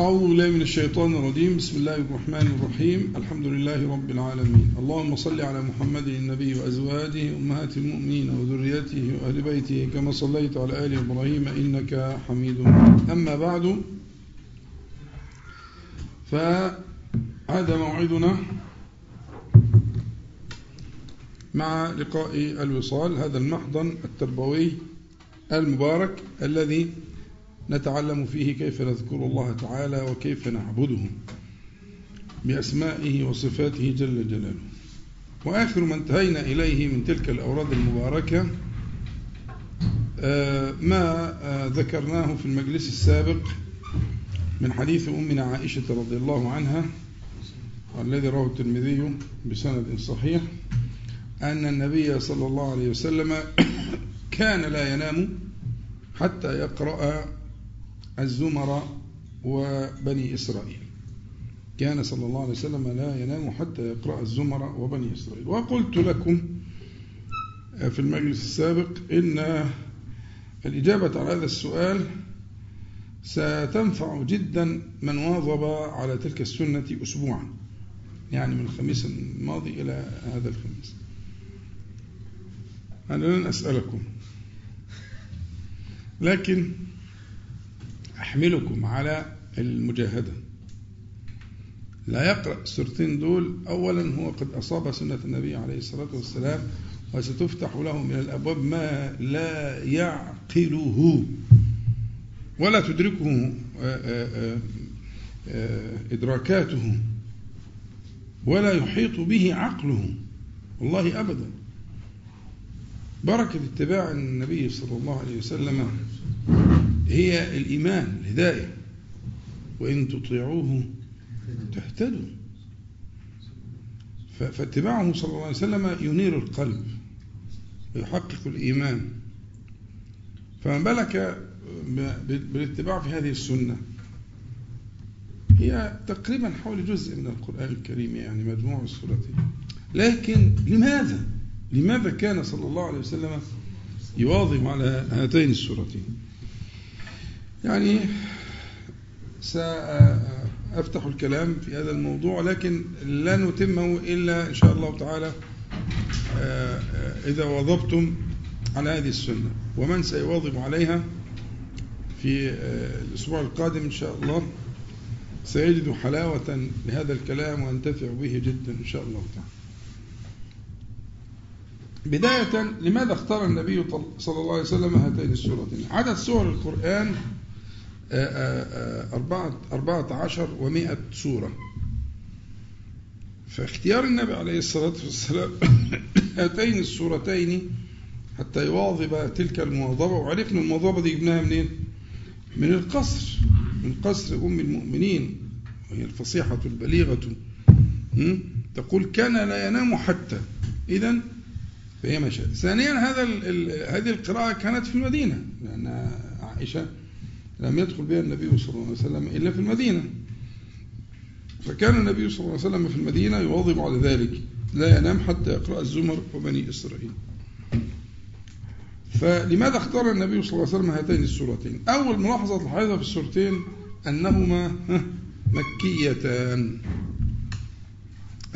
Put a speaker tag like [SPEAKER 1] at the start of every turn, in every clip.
[SPEAKER 1] أعوذ بالله من الشيطان الرجيم. بسم الله الرحمن الرحيم. الحمد لله رب العالمين. اللهم صل على محمد النبي وأزواجه أمهات المؤمنين وذريته وأهل بيته كما صليت على آل إبراهيم إنك حميد أما بعد فهذا موعدنا مع لقاء الوصال هذا المحضن التربوي المبارك الذي نتعلم فيه كيف نذكر الله تعالى وكيف نعبده بأسمائه وصفاته جل جلاله. وآخر ما انتهينا إليه من تلك الأوراد المباركة ما ذكرناه في المجلس السابق من حديث أمنا عائشة رضي الله عنها الذي رواه الترمذي بسند صحيح أن النبي صلى الله عليه وسلم كان لا ينام حتى يقرأ الزمر وبني إسرائيل. كان صلى الله عليه وسلم لا ينام حتى يقرأ الزمر وبني إسرائيل. وقلت لكم في المجلس السابق إن الإجابة على هذا السؤال ستنفع جدا من واظب على تلك السنة أسبوعا يعني من الخميس الماضي إلى هذا الخميس. أنا لن أسألكم لكن أحملكم على المجاهدة. لا يقرأ السورتين دول. أولا هو قد أصاب سنة النبي عليه الصلاة والسلام وستفتح له من الأبواب ما لا يعقله ولا تدركه إدراكاته ولا يحيط به عقله. والله أبدا. بركة اتباع النبي صلى الله عليه وسلم. هي الإيمان الهداية. وإن تطيعوه تهتدوا. فاتباعه صلى الله عليه وسلم ينير القلب ويحقق الإيمان. فمن بلك بالاتباع في هذه السنة؟ هي تقريبا حول جزء من القرآن الكريم يعني مجموع السورتين لكن لماذا؟ لماذا كان صلى الله عليه وسلم يواظب على هاتين السورتين؟ يعني سأفتح الكلام في هذا الموضوع لكن لا نتمه إلا إن شاء الله تعالى إذا واظبتم على هذه السنة. ومن سيواظب عليها في الأسبوع القادم إن شاء الله سيجد حلاوة لهذا الكلام وينتفع به جدا إن شاء الله تعالى. بداية لماذا اختار النبي صلى الله عليه وسلم هاتين السورتين؟ عدد سور القرآن أربعة, عشر ومائة سورة. فاختيار النبي عليه الصلاة والسلام هاتين السورتين حتى يواظب تلك المواظبة. وعرفنا المواظبة دي جبناها منين؟ من القصر من قصر أم المؤمنين وهي الفصيحة البليغة. تقول كان لا ينام حتى. إذا فهي مشاهد ثانيا هذا هذه القراءة كانت في المدينة لأن عائشة لم يدخل بها النبي صلى الله عليه وسلم إلا في المدينة. فكان النبي صلى الله عليه وسلم في المدينة يواظب على ذلك لا ينام حتى يقرأ الزمر وبني إسرائيل. فلماذا اختار النبي صلى الله عليه وسلم هاتين السورتين؟ أول ملاحظة تلاحظها في السورتين أنهما مكيتان.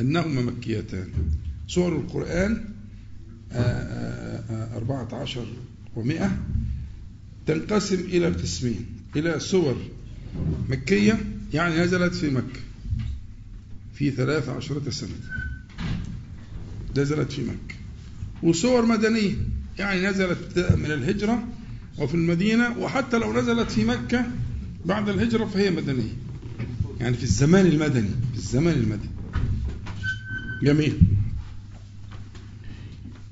[SPEAKER 1] أنهما مكيتان. سور القرآن أربعة عشر ومئة تنقسم إلى قسمين. إلى سور مكية يعني نزلت في مكة في ثلاث عشرة سنة. نزلت في مكة. وسور مدنية يعني نزلت من الهجرة وفي المدينة وحتى لو نزلت في مكة بعد الهجرة فهي مدنية. يعني في الزمان المدني في الزمان المدني. جميل.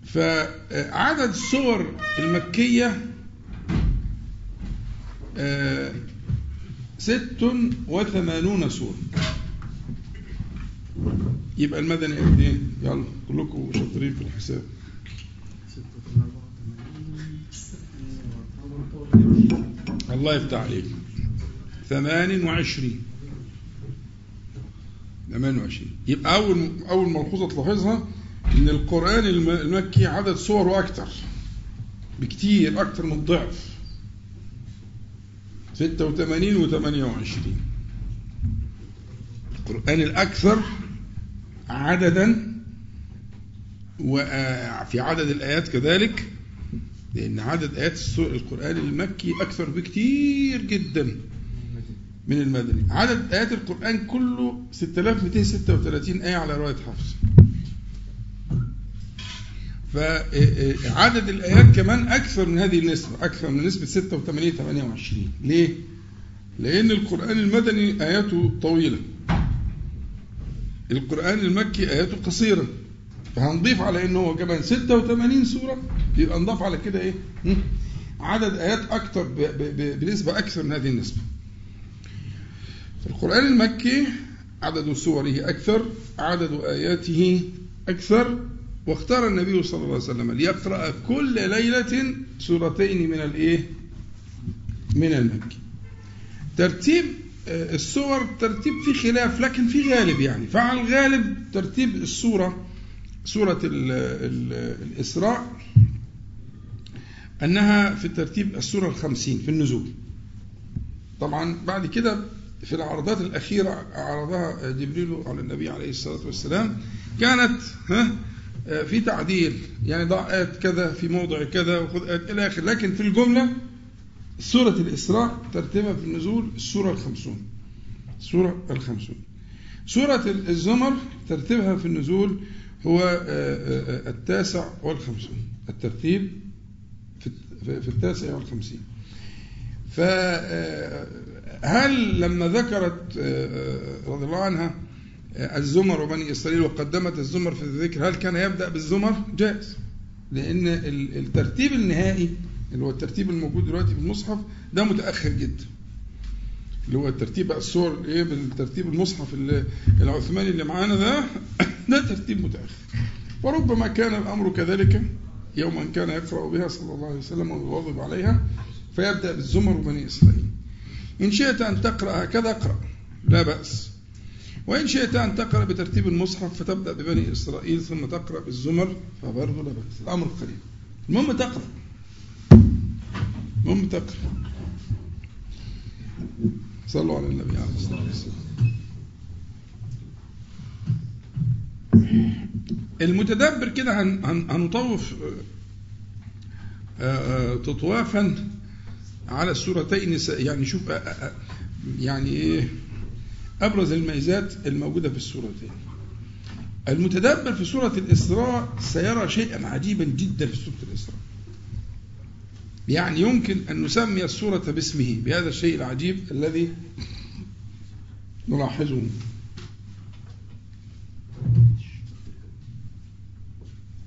[SPEAKER 1] فعدد السور المكية ست وثمانون سورة يبقى المدني قد إيه؟ يلا كلكم شاطرين في الحساب. الله يفتح عليك. ثمان وعشرين. ثمان وعشرين. يبقى أول أول ملحوظة تلاحظها إن القرآن المكي عدد صوره أكتر بكتير أكتر من الضعف. 86 و 28 القرآن الأكثر عددا وفي عدد الآيات كذلك لأن عدد آيات القرآن المكي أكثر بكثير جدا من المدني. عدد آيات القرآن كله 6236 آية على رواية حفص. فعدد الآيات كمان أكثر من هذه النسبة أكثر من نسبة 86 28 ليه؟ لأن القرآن المدني آياته طويلة. القرآن المكي آياته قصيرة. فهنضيف على انه هو كمان 86 سورة يبقى نضاف على كده إيه؟ عدد آيات أكثر بنسبة أكثر من هذه النسبة. القرآن المكي عدد سوره أكثر عدد آياته أكثر واختار النبي صلى الله عليه وسلم ليقرأ كل ليلة سورتين من الإيه؟ من المكي. ترتيب آه، السور ترتيب في خلاف لكن في غالب يعني. فعلى الغالب ترتيب السورة سورة الإسراء أنها في ترتيب السورة الخمسين في النزول. طبعا بعد كده في العرضات الأخيرة عرضها جبريل على النبي عليه الصلاة والسلام كانت ها في تعديل يعني ضع آيات كذا في موضع كذا وخذ آيات إلى آخر. لكن في الجملة سورة الإسراء ترتيبها في النزول السورة الخمسون. سورة الخمسون. سورة الزمر ترتيبها في النزول هو آه، آه، التاسع والخمسون. الترتيب في التاسع والخمسين. فهل لما ذكرت آه، رضي الله عنها الزمر وبني إسرائيل وقدمت الزمر في الذكر هل كان يبدأ بالزمر؟ جائز. لأن الترتيب النهائي اللي هو الترتيب الموجود دلوقتي في المصحف ده متأخر جدا. اللي هو الترتيب الصور إيه؟ بالترتيب المصحف العثماني اللي معانا ده ده ترتيب متأخر. وربما كان الأمر كذلك يوما كان يقرأ بها صلى الله عليه وسلم ويواظب عليها فيبدأ بالزمر وبني إسرائيل. إن شئت أن تقرأ هكذا اقرأ لا بأس. وإن شئت أن تقرأ بترتيب المصحف فتبدأ ببني إسرائيل ثم تقرأ بالزمر فبرضه لا بأس. الأمر قليل المهم تقرأ. المهم تقرأ. صلوا على النبي عليه الصلاة والسلام. المتدبر كده هنطوف آه، آه، تطوافا على السورتين يعني شوف آه، يعني إيه؟ أبرز الميزات الموجودة في السورتين المتدبر في سوره الإسراء سيرى شيئا عجيبا جدا في سوره الإسراء. يعني يمكن أن نسمي السوره باسمه بهذا الشيء العجيب الذي نلاحظه.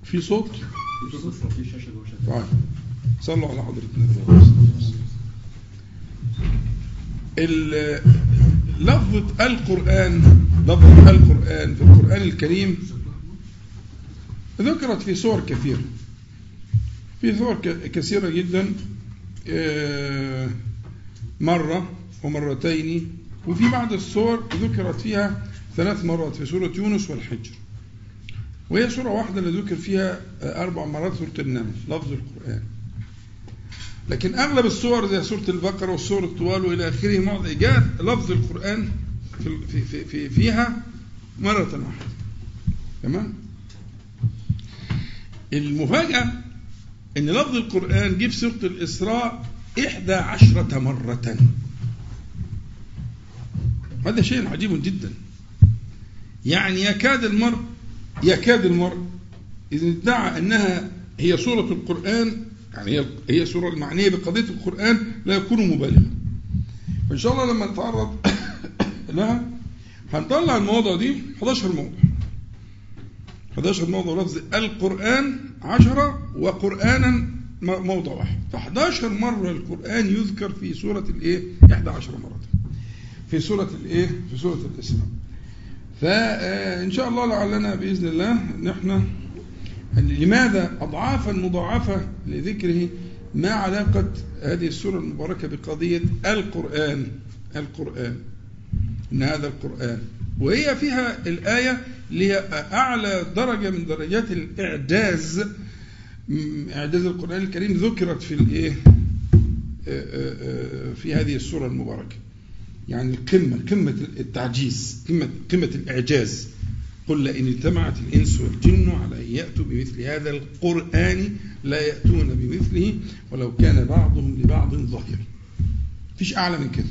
[SPEAKER 1] في صوت؟ في صوت في طيب. صلوا على حضره النبي لفظة القرآن لفظة القرآن في القرآن الكريم ذكرت في صور كثيرة. في صور كثيرة جدا آه، مرة ومرتين وفي بعض الصور ذكرت فيها ثلاث مرات في سورة يونس والحجر. وهي سورة واحدة اللي ذكر فيها أربع مرات سورة النمل لفظ القرآن. لكن أغلب الصور زي سورة البقرة والسور الطوال وإلى آخره معظم جاءت لفظ القرآن في في في فيها مرة واحدة. تمام؟ المفاجأة إن لفظ القرآن جه في سورة الإسراء إحدى عشرة مرة. هذا شيء عجيب جدا. يعني يكاد المرء يكاد المرء إذا ادعى أنها هي سورة القرآن يعني هي هي سورة المعنية بقضية القرآن لا يكون مبالغا. فإن شاء الله لما نتعرض لها هنطلع المواضع دي 11 موضع 11 موضع لفظ القرآن 10 وقرآنا موضع واحد. ف 11 مرة القرآن يذكر في سورة الإيه؟ 11 مرة. في سورة الإيه؟ في سورة الإسراء. فإن شاء الله لعلنا بإذن الله نحن لماذا أضعافا مضاعفة لذكره ما علاقة هذه السورة المباركة بقضية القرآن؟ القرآن إن هذا القرآن. وهي فيها الآية اللي هي أعلى درجة من درجات الإعجاز. إعجاز القرآن الكريم ذكرت في الإيه في هذه السورة المباركة. يعني القمة قمة التعجيز قمة قمة الإعجاز. قل لئن اجتمعت الإنس والجن على أن يأتوا بمثل هذا القرآن لا يأتون بمثله ولو كان بعضهم لبعض ظهيرا فيش أعلى من كده.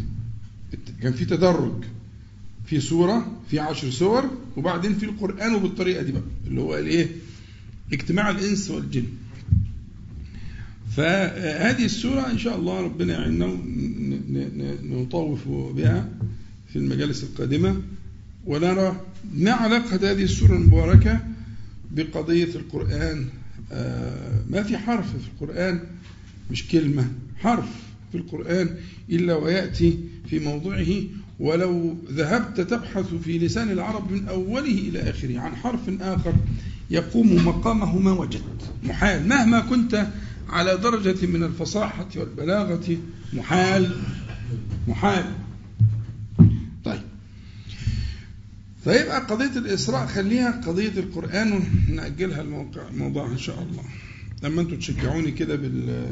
[SPEAKER 1] كان في تدرج في سورة في عشر سور وبعدين في القرآن وبالطريقة دي بقى اللي هو الإيه؟ اجتماع الإنس والجن. فهذه السورة إن شاء الله ربنا يعيننا نطوف بها في المجالس القادمة. ونرى ما علاقة هذه السورة المباركة بقضية القرآن. آه، ما في حرف في القرآن مش كلمة حرف في القرآن إلا ويأتي في موضعه ولو ذهبت تبحث في لسان العرب من أوله إلى آخره عن حرف آخر يقوم مقامه ما وجدت. محال. مهما كنت على درجة من الفصاحة والبلاغة محال. محال. فيبقى قضية الإسراء خليها قضية القرآن ونأجلها الموقع موضوع إن شاء الله. لما أنتم تشجعوني كده بال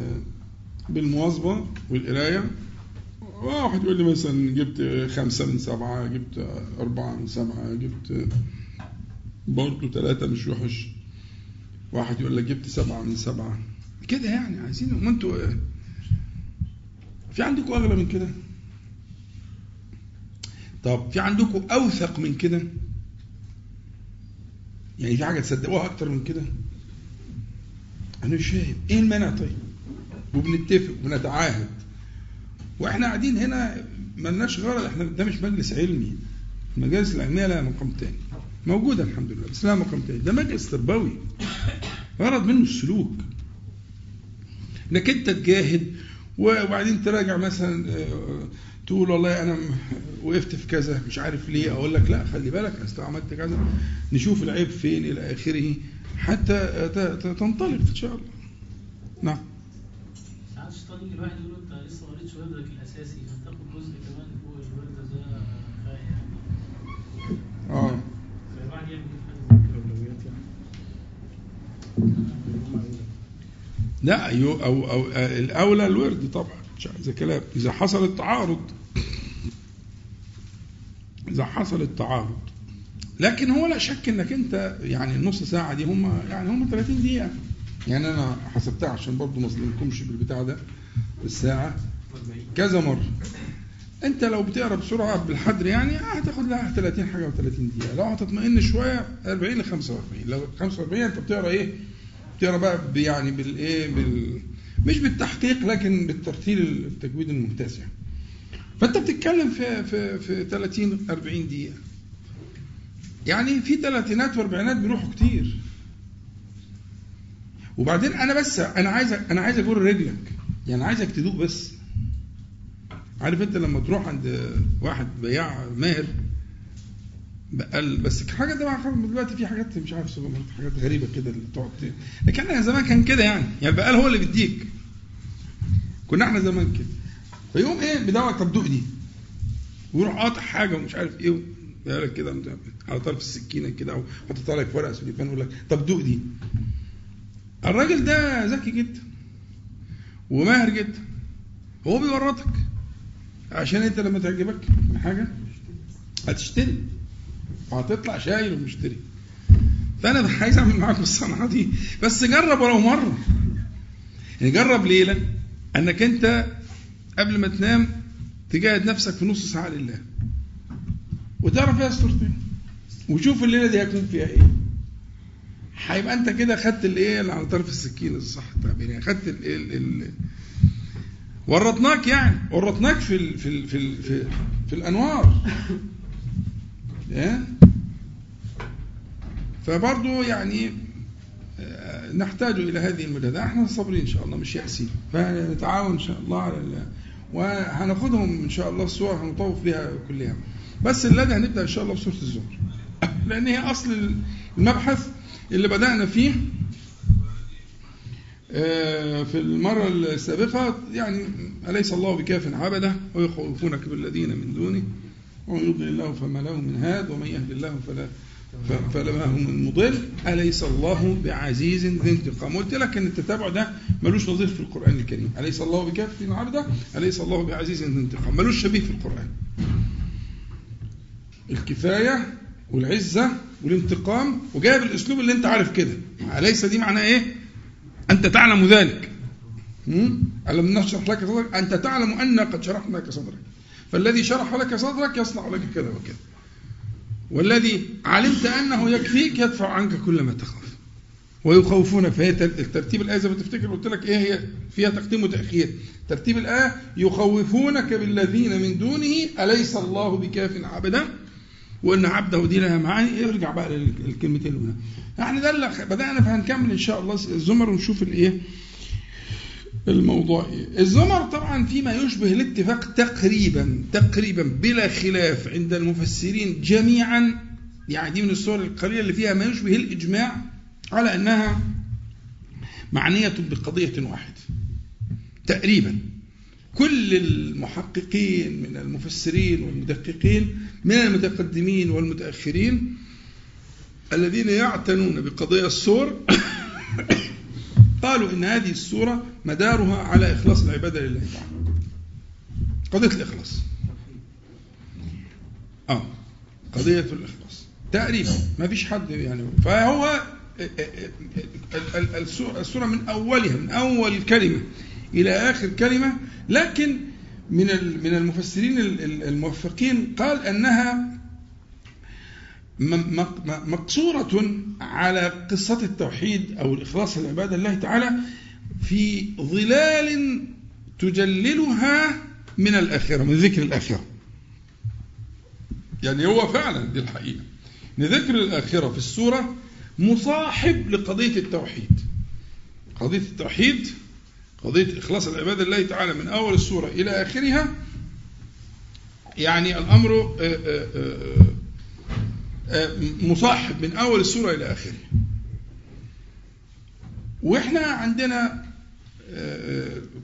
[SPEAKER 1] بالمواظبة والقراية واحد يقول لي مثلا جبت خمسة من سبعة جبت أربعة من سبعة جبت برضه ثلاثة مش وحش. واحد يقول لك جبت سبعة من سبعة. كده يعني عايزين ما أنتوا في عندكم أغلى من كده؟ طب في عندكم أوثق من كده؟ يعني في حاجة تصدقوها أكتر من كده؟ أنا مش فاهم. إيه المانع طيب؟ وبنتفق وبنتعاهد وإحنا قاعدين هنا ملناش غرض. إحنا ده مش مجلس علمي. المجالس العلمية لها مقام تاني. موجودة الحمد لله بس لها مقام تاني. ده مجلس تربوي. غرض منه السلوك. إنك أنت تجاهد وبعدين تراجع مثلا آه، تقول والله أنا وقفت في كذا مش عارف ليه. أقول لك لا خلي بالك اصل عملت كذا. نشوف العيب فين إلى آخره حتى تنطلق إن شاء الله. نعم.
[SPEAKER 2] ساعات الشيطان يجي الواحد يقول أنت لسه ما قريتش وردك الاساسي هتاخد جزء كمان فوق الورد ده
[SPEAKER 1] آه.
[SPEAKER 2] فالواحد يعمل يعني
[SPEAKER 1] لا أو, أو الأولى الورد طبعا. مش عايز كلام إذا حصل التعارض. إذا حصل التعارض. لكن هو لا شك إنك أنت يعني النص ساعة دي هم يعني هم 30 دقيقة. يعني أنا حسبتها عشان برضه ما أظلمكمش بالبتاع ده الساعة. كذا مرة. أنت لو بتقرأ بسرعة بالحدر يعني هتاخد لها 30 حاجة و30 دقيقة. لو هتطمئن شوية 40 ل 45 لو 45 أنت بتقرأ إيه؟ بتقرأ بقى يعني بالإيه؟ بال مش بالتحقيق لكن بالترتيل التجويد الممتاز يعني. فأنت بتتكلم في في في 30 40 دقيقة. يعني في ثلاثينات وأربعينات بيروحوا كتير. وبعدين أنا بس أنا عايز أنا عايز أقول رجلك. يعني عايزك تدوق بس. عارف أنت لما تروح عند واحد بياع ماهر بقال بس حاجة ده دلوقتي في حاجات مش عارف حاجات غريبة كده اللي تقعد لكن إحنا زمان كان كده يعني. يعني بقال هو اللي بيديك. كنا إحنا زمان كده. فيقوم إيه بدوق طب دي. ويروح قاطع حاجة ومش عارف إيه لك كده على طرف السكينة كده أو حاطط لك ورقة سليفان يقول لك طب دوق دي. الراجل ده ذكي جدا وماهر جدا. هو بيورطك. عشان أنت لما تعجبك حاجة هتشتري. وهتطلع شايل ومشتري. فأنا عايز أعمل معاكم الصنعة دي. بس جرب ولو مرة. يعني جرب ليلة أنك أنت قبل ما تنام تجاهد نفسك في نص ساعة لله. وتعرف فيها الصورتين وشوف الليلة دي هيكون فيها إيه. هيبقى أنت كده خدت الايه اللي على طرف السكين الصح. التعبير يعني خدت ال ال ال ورطناك يعني. ورطناك في ال في ال في ال في, في الأنوار. فبرضه يعني آه، نحتاج إلى هذه المجاهده إحنا صابرين إن شاء الله مش يأسين فنتعاون إن شاء الله على الله وهناخدهم إن شاء الله الصور هنطوف بها كلها. بس الذي هنبدأ إن شاء الله بسوره الزهر. لأن هي أصل المبحث اللي بدأنا فيه آه، في المرة السابقة. يعني أليس الله بكاف عبده؟ ويخوفونك بالذين من دونه. ومن يضلل الله فما له من هاد ومن يهد الله فلا فلما هو من مضل أليس الله بعزيز ذي انتقام؟ قلت لك أن التتابع ده ملوش نظير في القرآن الكريم. أليس الله بكاف عبده أليس الله بعزيز ذي انتقام؟ ملوش شبيه في القرآن. الكفاية والعزة والانتقام وجايب الأسلوب اللي أنت عارف كده. أليس دي معناه إيه؟ أنت تعلم ذلك. هم؟ ألم نشرح لك صدرك؟ أنت تعلم أن قد شرحنا لك صدرك. فالذي شرح لك صدرك يصنع لك كذا وكذا. والذي علمت أنه يكفيك يدفع عنك كل ما تخاف. ويخوفون فهي الترتيب الآية زي ما تفتكر قلت لك إيه هي؟ فيها تقديم وتأخير. ترتيب الآية يخوفونك بالذين من دونه أليس الله بكاف عبدا؟ وإن عبده دي لها معاني. ارجع بقى للكلمتين هنا يعني ده اللي بدأنا فهنكمل إن شاء الله الزمر ونشوف الإيه؟ الموضوع إيه. الزمر طبعا فيما يشبه الاتفاق تقريبا تقريبا بلا خلاف عند المفسرين جميعا يعني دي من الصور القليلة اللي فيها ما يشبه الإجماع على أنها معنية بقضية واحدة تقريبا كل المحققين من المفسرين والمدققين من المتقدمين والمتأخرين الذين يعتنون بقضايا السور قالوا إن هذه السورة مدارها على إخلاص العبادة لله. تعالى قضية الإخلاص. آه قضية الإخلاص. تقريبا ما فيش حد يعني. فهو السورة من أولها من أول كلمة إلى آخر كلمة. لكن من من المفسرين الموفقين قال أنها مقصورة على قصة التوحيد أو الإخلاص للعبادة الله تعالى في ظلال تجللها من الآخرة من ذكر الآخرة. يعني هو فعلا دي الحقيقة. ان ذكر الآخرة في السورة مصاحب لقضية التوحيد. قضية التوحيد قضية إخلاص العبادة لله تعالى من أول السورة إلى آخرها يعني الأمر مصاحب من أول السورة إلى آخرها وإحنا عندنا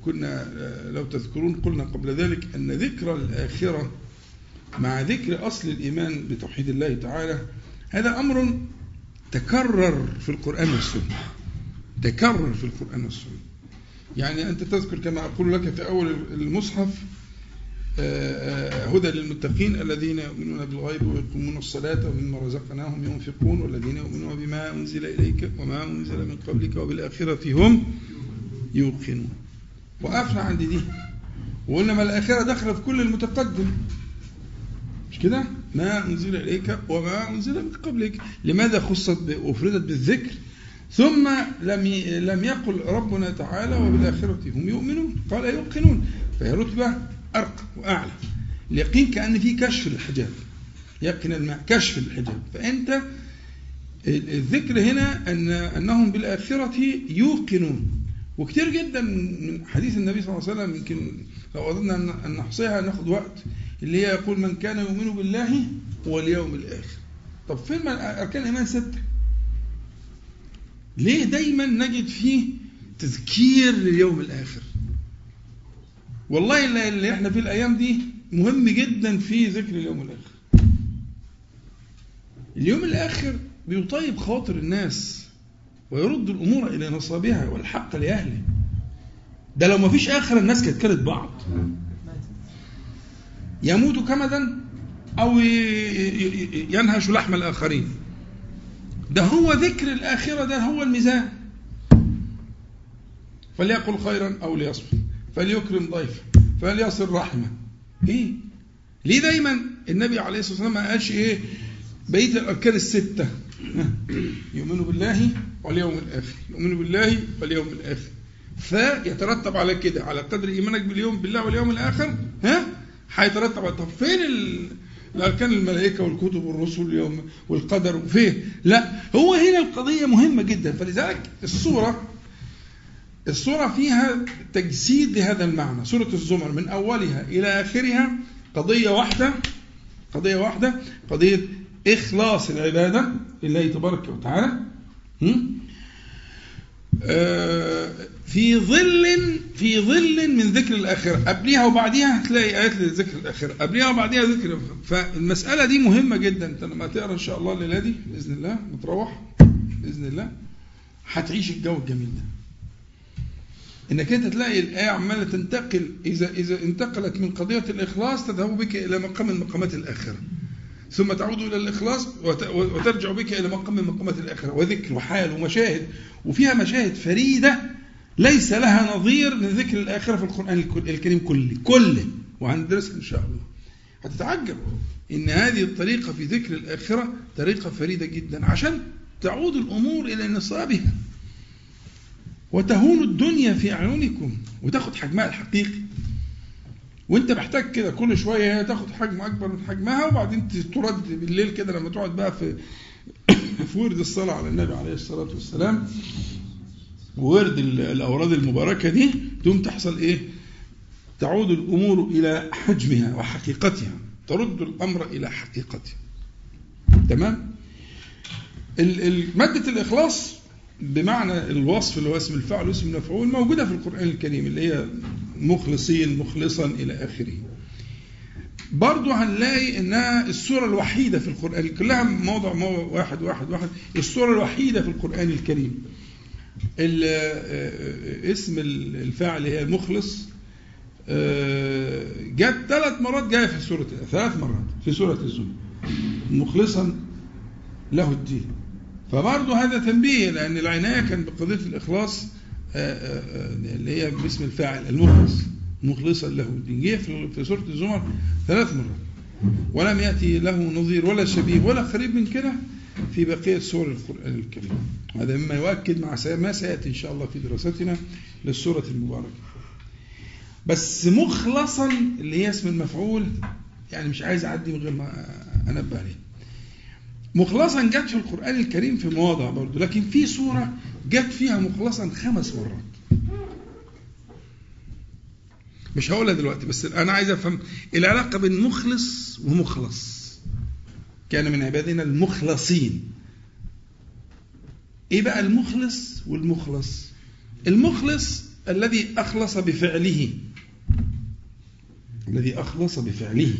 [SPEAKER 1] كنا لو تذكرون قلنا قبل ذلك أن ذكر الآخرة مع ذكر أصل الإيمان بتوحيد الله تعالى هذا أمر تكرر في القرآن والسنة. تكرر في القرآن والسنة. يعني أنت تذكر كما أقول لك في أول المصحف هدى للمتقين الذين يؤمنون بالغيب ويقومون الصلاة ومما رزقناهم ينفقون والذين يؤمنون بما أنزل إليك وما أنزل من قبلك وبالآخرة هم يوقنون. وقفنا عند دي وقلنا ما الآخرة دخلت كل المتقدم. مش كده؟ ما أنزل إليك وما أنزل من قبلك. لماذا خصت وأفردت بالذكر؟ ثم لم لم يقل ربنا تعالى وبالآخرة هم يؤمنون. قال يوقنون. فهي رتبة أرقى وأعلى. اليقين كأن في كشف الحجاب يقين الماء كشف الحجاب فأنت الذكر هنا أن أنهم بالآخرة يوقنون. وكثير جدا من حديث النبي صلى الله عليه وسلم يمكن لو أردنا أن نحصيها ناخد وقت اللي هي يقول من كان يؤمن بالله واليوم الآخر. طب فين أركان الإيمان ستة؟ ليه دايما نجد فيه تذكير لليوم الآخر؟ والله اللي إحنا فيه الأيام دي مهم جدا في ذكر اليوم الآخر. اليوم الآخر بيطيب خواطر الناس ويرد الأمور إلى نصابها والحق لأهله. ده لو ما فيش آخر الناس كانت كلت بعض. يموت كمدا أو ينهش لحم الآخرين. ده هو ذكر الآخرة ده هو الميزان. فليقل خيرا أو ليصمت. فليكرم ضيفه فليصل رحمه. إيه؟ ليه دايما النبي عليه الصلاة والسلام ما قالش إيه؟ بقيه الأركان الستة. يؤمنوا بالله واليوم الآخر. يؤمنوا بالله واليوم الآخر. فيترتب على كده على قدر إيمانك باليوم بالله واليوم الآخر ها؟ هيترتب على طب. فين ال... الأركان الملائكة والكتب والرسل واليوم والقدر؟ وفين لا هو هنا القضية مهمة جدا. فلذلك الصورة الصورة فيها تجسيد لهذا المعنى. سورة الزمر من أولها إلى آخرها قضية واحدة قضية واحدة قضية إخلاص العبادة لله تبارك وتعالى. في ظل في ظل من ذكر الآخرة. قبليها وبعديها هتلاقي آيات لذكر الآخرة. قبليها وبعديها ذكر فالمسألة دي مهمة جدا. أنت لما تقرأ إن شاء الله الليلة دي بإذن الله متروح بإذن الله هتعيش الجو الجميل ده. إنك أنت تلاقي الآية عمالة تنتقل إذا إذا انتقلت من قضية الإخلاص تذهب بك إلى مقام من مقامات الآخرة. ثم تعود إلى الإخلاص وت- وترجع بك إلى مقام من مقامات الآخرة. وذكر وحال ومشاهد وفيها مشاهد فريدة ليس لها نظير لذكر الآخرة في القرآن الك- الكريم كله كله. وهندرسها إن شاء الله. هتتعجب. إن هذه الطريقة في ذكر الآخرة طريقة فريدة جدا عشان تعود الأمور إلى نصابها. وتهون الدنيا في أعينكم وتاخد حجمها الحقيقي وانت محتاج كده كل شوية هي تاخد حجم أكبر من حجمها وبعدين ترد بالليل كده لما تقعد بقى في في ورد الصلاة على النبي عليه الصلاة والسلام وورد ال- الأوراد المباركة دي تقوم تحصل إيه؟ تعود الأمور إلى حجمها وحقيقتها ترد الأمر إلى حقيقته تمام؟ مادة الإخلاص بمعنى الوصف اللي هو اسم الفعل واسم المفعول موجودة في القرآن الكريم اللي هي مخلصين مخلصا إلى آخره. برضو هنلاقي انها السورة الوحيدة في القرآن كلها موضع واحد واحد واحد السورة الوحيدة في القرآن الكريم. ال- آه، اسم الفاعل هي المخلص آه، جت ثلاث مرات جاية في سورة ثلاث مرات في سورة الزمر مخلصا له الدين. فبرضه هذا تنبيه لأن العناية كان بقضية الإخلاص آه، آه، آه، اللي هي باسم الفاعل المخلص مخلصا له الدين. جه في سورة الزمر ثلاث مرات. ولم يأتي له نظير ولا شبيه ولا قريب من كده في بقية سور القرآن الكريم. هذا مما يؤكد مع ما سيأتي إن شاء الله في دراستنا للسورة المباركة. بس مخلصا اللي هي اسم المفعول يعني مش عايز أعدي من غير ما أنبه عليه. مخلصا جت في القرآن الكريم في مواضع برضه لكن في سورة جت فيها مخلصا خمس مرات مش هقولها دلوقتي بس أنا عايز أفهم العلاقة بين مخلص ومخلص. كان من عبادنا المخلصين. إيه بقى المخلص والمخلص؟ المخلص الذي أخلص بفعله. الذي أخلص بفعله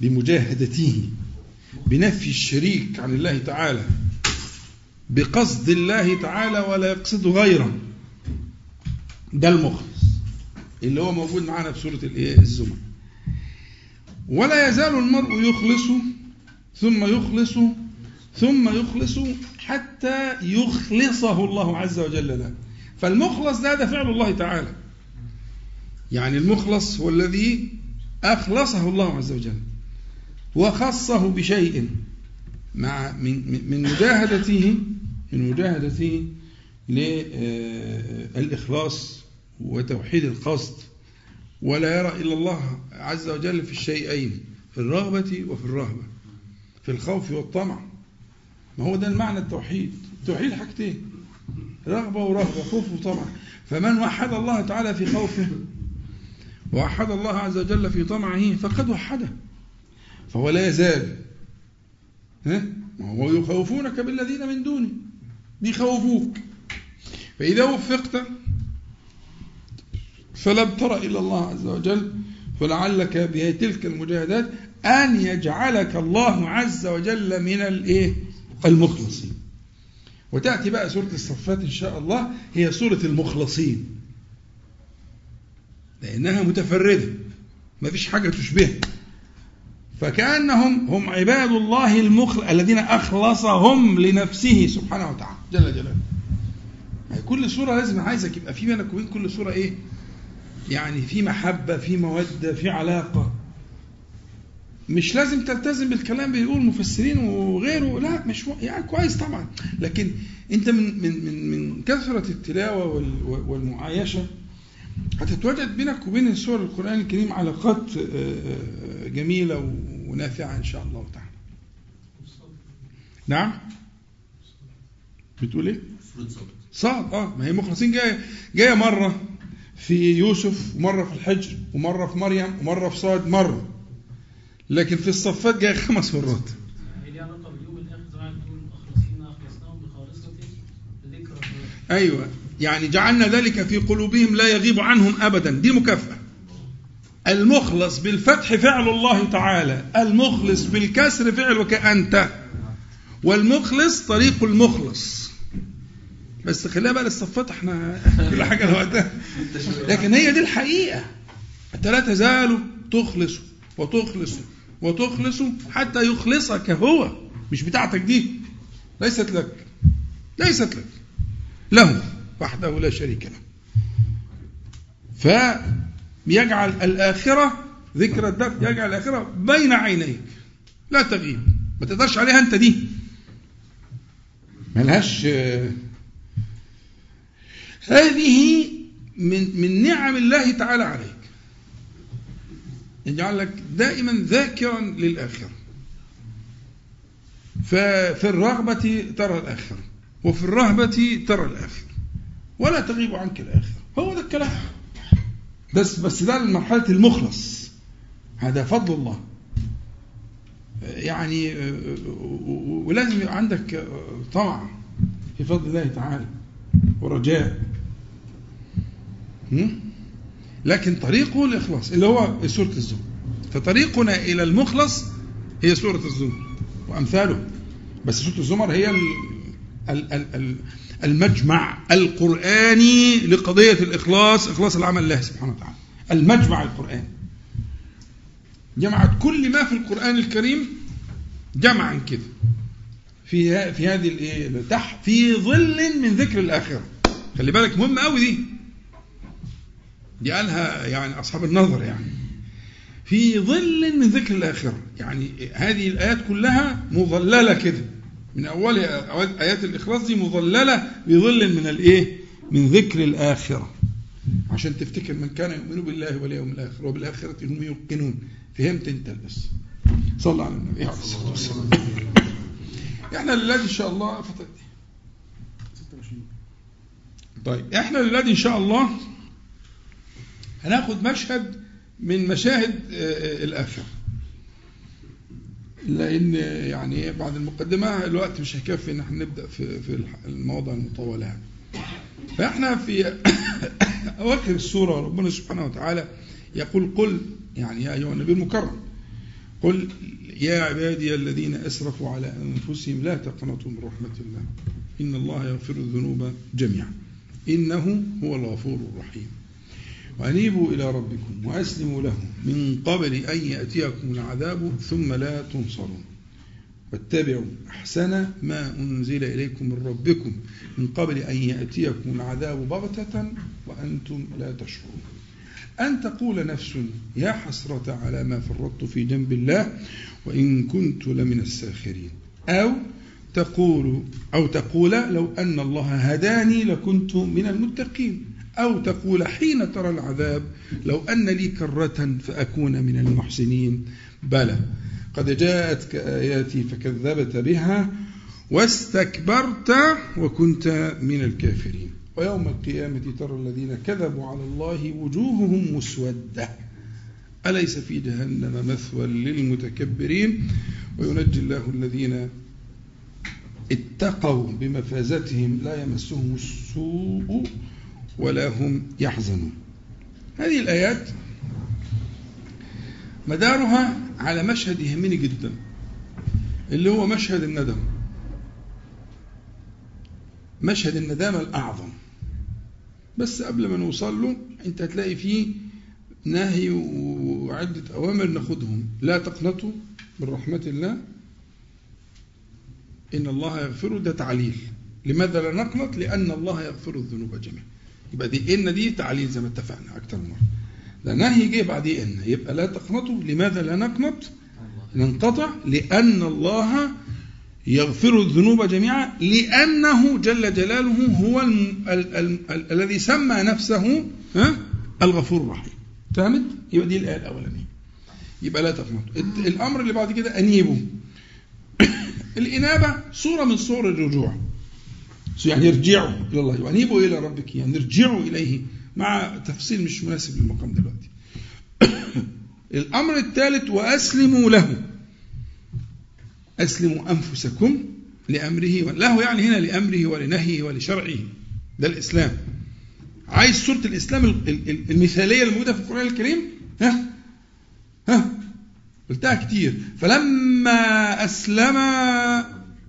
[SPEAKER 1] بمجاهدته. بنفي الشريك عن الله تعالى بقصد الله تعالى ولا يقصد غيره. ده المخلص اللي هو موجود معانا في سورة الإيه؟ الزمر. ولا يزال المرء يخلص ثم يخلص ثم يخلص حتى يخلصه الله عز وجل له. فالمخلص ده ده فعل الله تعالى. يعني المخلص هو الذي أخلصه الله عز وجل. وخصه بشيء مع من من- مجاهدته من مجاهدته للإخلاص وتوحيد القصد. ولا يرى إلا الله عز وجل في الشيئين في الرغبة وفي الرهبة في الخوف والطمع. ما هو ده المعنى التوحيد. التوحيد حاجتين رغبة ورهبة خوف وطمع. فمن وحد الله تعالى في خوفه ووحد الله عز وجل في طمعه فقد وحده. فهو لا يزال. ها؟ هو يخوفونك بالذين من دونه بيخوفوك فإذا وفقت فلم تر إلى الله عز وجل فلعلك بتلك المجاهدات أن يجعلك الله عز وجل من الإيه؟ المخلصين. وتأتي بقى سورة الصفات إن شاء الله هي سورة المخلصين. لأنها متفردة. ما فيش حاجة تشبهها. فكأنهم هم عباد الله المخل الذين أخلصهم لنفسه سبحانه وتعالى. جل جلاله. كل سورة لازم عايزك يبقى في بينك وبين كل سورة إيه؟ يعني في محبة في مودة في علاقة. مش لازم تلتزم بالكلام بيقول المفسرين وغيره. لا مش. يعني كويس طبعا. لكن أنت من من من من كثرة التلاوة وال- والمعايشة هتتوجد بينك وبين سور القرآن الكريم علاقات آه، آه، جميلة ونافعة إن شاء الله تعالى. نعم؟ بتقول إيه؟ صعب آه ما هي مخلصين. جاية جاية مرة في يوسف ومرة في الحجر ومرة في مريم ومرة في صاد مرة. لكن في الصفات جاية خمس مرات. أيوه. يعني جعلنا ذلك في قلوبهم لا يغيب عنهم ابدا. دي مكافأة. المخلص بالفتح فعل الله تعالى المخلص بالكسر فعلك انت والمخلص طريق المخلص. بس خليها بقى للصفات إحنا كل حاجة لوقتها لكن هي دي الحقيقة. انت لا تزال تخلص وتخلص وتخلص حتى يخلصك هو. مش بتاعتك دي. ليست لك. ليست لك. له وحده لا شريك له. فيجعل الآخرة ذكر الدفء يجعل الآخرة بين عينيك. لا تغيب. ما تقدرش عليها أنت دي. ملهاش هذه من من نعم الله تعالى عليك. يجعلك دائما ذاكرا للآخرة. ففي الرغبة ترى الآخرة وفي الرهبة ترى الآخرة. ولا تغيب عنك الآخرة. هو ده الكلام بس بس ده مرحلة المخلص. هذا فضل الله. يعني ولازم يبقى عندك طمع في فضل الله تعالى ورجاء. لكن طريقه الإخلاص اللي هو سورة الزمر فطريقنا إلى المخلص هي سورة الزمر وأمثاله. بس سورة الزمر هي المجمع القرآني لقضية الإخلاص إخلاص العمل لله سبحانه وتعالى. المجمع القرآني. جمعت كل ما في القرآن الكريم جمعا كده. في في هذه الايه تحت في ظل من ذكر الآخرة. خلي بالك مهم قوي دي. دي قالها يعني أصحاب النظر يعني. في ظل من ذكر الآخرة. يعني هذه الآيات كلها مظللة كده. من أولها آيات الإخلاص دي مظللة بظل من الإيه؟ من ذكر الآخرة. عشان تفتكر من كان يؤمن بالله واليوم الآخر وبالآخرة هم يوقنون. فهمت أنت بس. صلى على النبي. عليه الصلاة والسلام إحنا لله إن شاء الله فتت طيب إحنا لله إن شاء الله هناخد مشهد من مشاهد الآخرة. لأن يعني بعد المقدمة الوقت مش هيكفي إن إحنا نبدأ في في المواضع المطولة يعني. فإحنا في أواخر السورة ربنا سبحانه وتعالى يقول قل يعني يا أيها النبي المكرم قل يا عبادي الذين أسرفوا على أنفسهم لا تقنطوا من رحمة الله. إن الله يغفر الذنوب جميعا. إنه هو الغفور الرحيم. وأنيبوا إلى ربكم وأسلموا له من قبل أن يأتيكم العذاب ثم لا تنصرون. واتبعوا أحسن ما أنزل إليكم من ربكم من قبل أن يأتيكم العذاب بغتة وأنتم لا تشعرون. أن تقول نفس يا حسرة على ما فرطت في جنب الله وإن كنت لمن الساخرين. أو تقول أو تقول لو أن الله هداني لكنت من المتقين. أو تقول حين ترى العذاب لو أن لي كرة فأكون من المحسنين. بلى قد جاءتك آياتي فكذبت بها واستكبرت وكنت من الكافرين. ويوم القيامة ترى الذين كذبوا على الله وجوههم مسودة. أليس في جهنم مثوى للمتكبرين؟ وينجي الله الذين اتقوا بمفازتهم لا يمسهم السوء ولا هم يحزنون. هذه الآيات مدارها على مشهد يهمني جدا اللي هو مشهد الندم. مشهد الندامة الأعظم. بس قبل ما نوصل له أنت هتلاقي فيه نهي وعدة أوامر ناخدهم. لا تقنطوا من رحمة الله. إن الله يغفر ده تعليل. لماذا لا نقنط؟ لأن الله يغفر الذنوب جميعا. يبقى دي إن دي تعليل زي ما اتفقنا أكتر مرة. ده نهي جه بعديه إن. يبقى لا تقنطوا. لماذا لا نقنط؟ ننقطع لأن الله يغفر الذنوب جميعا لأنه جل جلاله هو ال ال ال ال الذي سمى نفسه ها؟ الغفور الرحيم. فهمت؟ يبقى دي الآية الأولانية. يبقى لا تقنطوا. الأمر اللي بعد كده أنيبوا. الإنابة صورة من صور الرجوع. يعني ارجعوا إلى الله. وأنيبوا إلى ربك يعني ارجعوا إليه. مع تفصيل مش مناسب للمقام دلوقتي. الأمر الثالث وأسلموا له. أسلموا أنفسكم لأمره له يعني هنا لأمره ولنهيه ولشرعه. ده الإسلام. عايز صورة الإسلام المثالية الموجودة في القرآن الكريم؟ ها؟ ها؟ قلتها كتير. فلما أسلم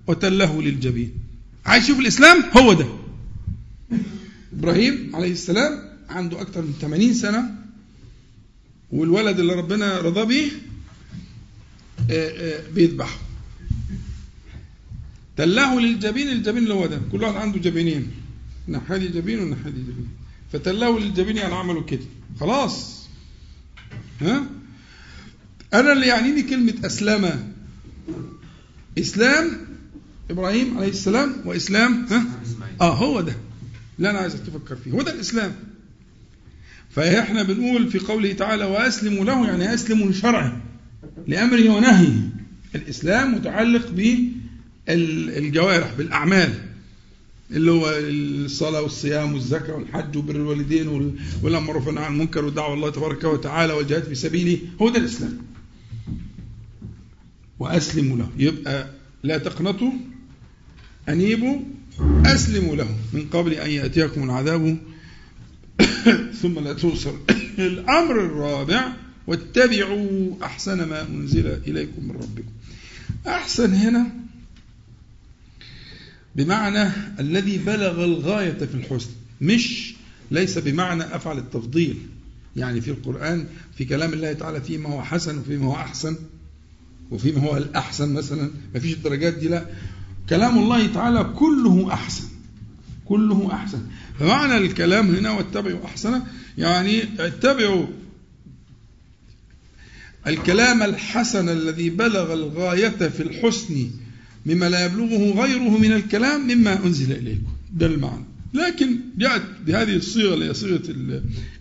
[SPEAKER 1] وتله للجبين. عايز يشوف الإسلام هو ده. إبراهيم عليه السلام عنده أكثر من 80 سنة والولد اللي ربنا رضى به آه، آه، بيذبحوا تله للجبين الجبين اللي هو ده. كل واحد عنده جبينين الناحية جبين والناحية جبين. فتله للجبين يعني عملوا كده. خلاص. ها؟ أنا اللي يعنيني كلمة أسلم. إسلام إبراهيم عليه السلام وإسلام ها؟ آه هو ده. اللي أنا عايزك تفكر فيه. هو ده الإسلام. فاحنا بنقول في قوله تعالى وأسلموا له يعني أسلموا لشرعه لأمره ونهيه. الإسلام متعلق بالجوارح بالأعمال اللي هو الصلاة والصيام والزكاة والحج وبر الوالدين وال- والأمر بالمعروف والنهي عن المنكر والدعوة الله تبارك وتعالى والجهاد في سبيله. هو ده الإسلام. وأسلموا له. يبقى لا تقنطوا أنيبوا أسلموا له من قبل أن يأتيكم العذاب ثم لا توصل الأمر الرابع واتبعوا أحسن ما أنزل إليكم من ربكم. أحسن هنا بمعنى الذي بلغ الغاية في الحسن مش ليس بمعنى أفعل التفضيل. يعني في القرآن في كلام الله تعالى فيما هو حسن وفيما هو أحسن. وفيما هو الأحسن مثلا. ما فيش الدرجات دي لا. كلام الله تعالى كله أحسن. كله أحسن. فمعنى الكلام هنا واتبعوا أحسنه يعني اتبعوا الكلام الحسن الذي بلغ الغاية في الحسن مما لا يبلغه غيره من الكلام مما أنزل إليكم. ده المعنى. لكن جاءت بهذه الصيغة اللي هي صيغة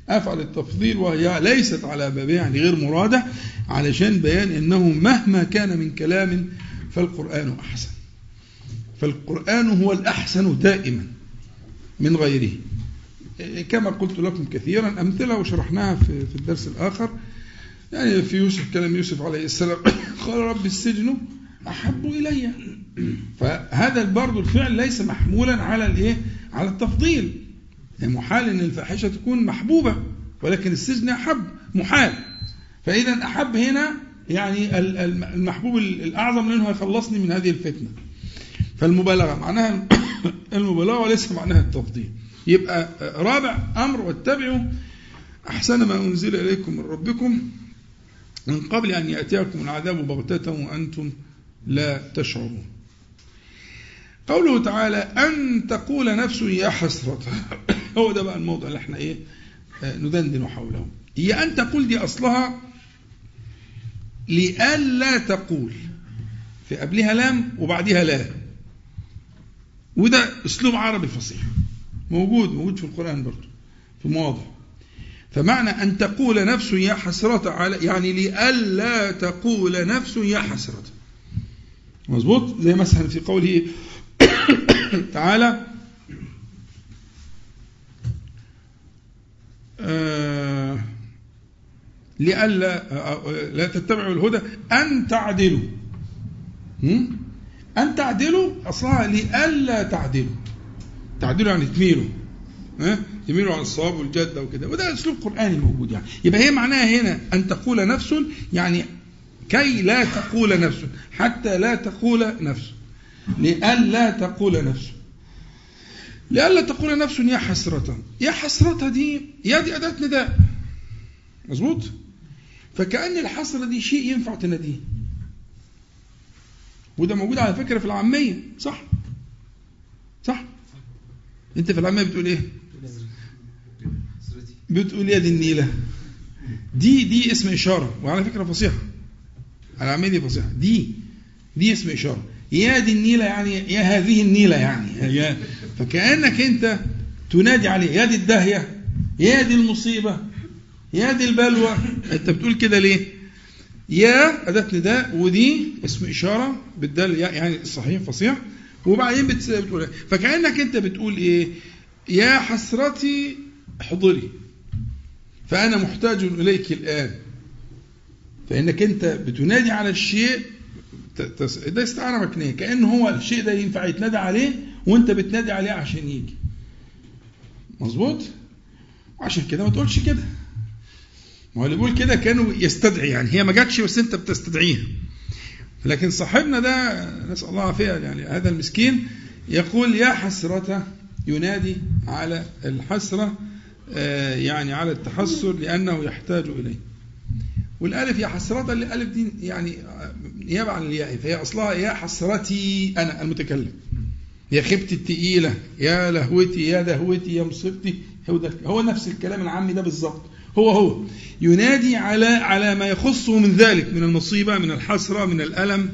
[SPEAKER 1] أفعل التفضيل وهي ليست على بابها يعني غير مرادة علشان بيان أنه مهما كان من كلام فالقرآن أحسن. فالقرآن هو الأحسن دائما من غيره. كما قلت لكم كثيرا أمثلة وشرحناها في الدرس الآخر. يعني في يوسف كلام يوسف عليه السلام قال رب السجن أحب إلي. فهذا برضه الفعل ليس محمولا على الإيه؟ على التفضيل. يعني محال أن الفاحشة تكون محبوبة ولكن السجن أحب محال. فإذا أحب هنا يعني ال- ال- المحبوب الأعظم لأنه هيخلصني من هذه الفتنة. فالمبالغة معناها المبالغة وليس معناها التفضيل. يبقى رابع أمر واتبعوا أحسن ما أنزل إليكم من ربكم من قبل أن يأتيكم العذاب بغتة وأنتم لا تشعرون. قوله تعالى أن تقول نفس يا حسرة. هو ده بقى الموضوع اللي إحنا إيه آه، ندندن حوله. هي أن تقول دي أصلها لئلا تقول في قبلها لام وبعدها لا وده أسلوب عربي فصيح. موجود موجود في القرآن برضه في مواضع. فمعنى أن تقول نفس يا حسرة على يعني لئلا تقول نفس يا حسرة. مظبوط؟ زي مثلا في قوله تعالى آه، لئلا آه، لا تتبعوا الهدى أن تعدلوا؟ أن تعدلوا أصلها لئلا تعدلوا. تعدلوا يعني تميلوا. ها؟ تميلوا عن الصواب والجدة وكده. وده أسلوب قرآني موجود يعني. يبقى هي معناها هنا أن تقول نفس يعني كي لا تقول نفس حتى لا تقول نفس. لئلا تقول نفس. لئلا تقول نفس يا حسرة. يا حسرة دي يا دي أداة نداء. مظبوط؟ فكأن الحسرة دي شيء ينفع تناديه. وده موجود على فكرة في العامية صح؟ صح؟ انت في العامية بتقول إيه؟ بتقول يا دي النيلة؟ دي دي اسم إشارة وعلى فكرة فصيحة. العامية دي فصيحة. دي دي اسم إشارة. يا دي النيلة يعني يا هذه النيلة يعني. يا. فكأنك أنت تنادي عليه. يا دي الداهية يا دي المصيبة يا دي البلوى. أنت بتقول كده ليه؟ يا أداة نداء ودي اسم إشارة بالدال يعني صحيح فصيح. وبعدين بتقول فكأنك أنت بتقول إيه؟ يا حسرتي احضري فأنا محتاج إليك الآن. فإنك أنت بتنادي على الشيء ده استعارة مكنية كأنه هو الشيء ده ينفع يتنادى عليه وأنت بتنادي عليه عشان يجي. مظبوط؟ عشان كده ما تقولش كده. ما هو اللي بيقول كده كانوا يستدعي يعني هي ما جاتش بس أنت بتستدعيها. لكن صاحبنا ده نسأل الله العافية يعني هذا المسكين يقول يا حسرة ينادي على الحسرة آه، يعني على التحسر لأنه يحتاج إليه. والألف يا حسرة الألف دي يعني نيابة عن الياء فهي أصلها يا حسرتي أنا المتكلم. يا خيبتي التقيلة يا لهوتي يا دهوتي يا مصيبتي هو هو نفس الكلام العامي ده بالظبط. هو هو. ينادي على على ما يخصه من ذلك من المصيبة من الحسرة من الألم?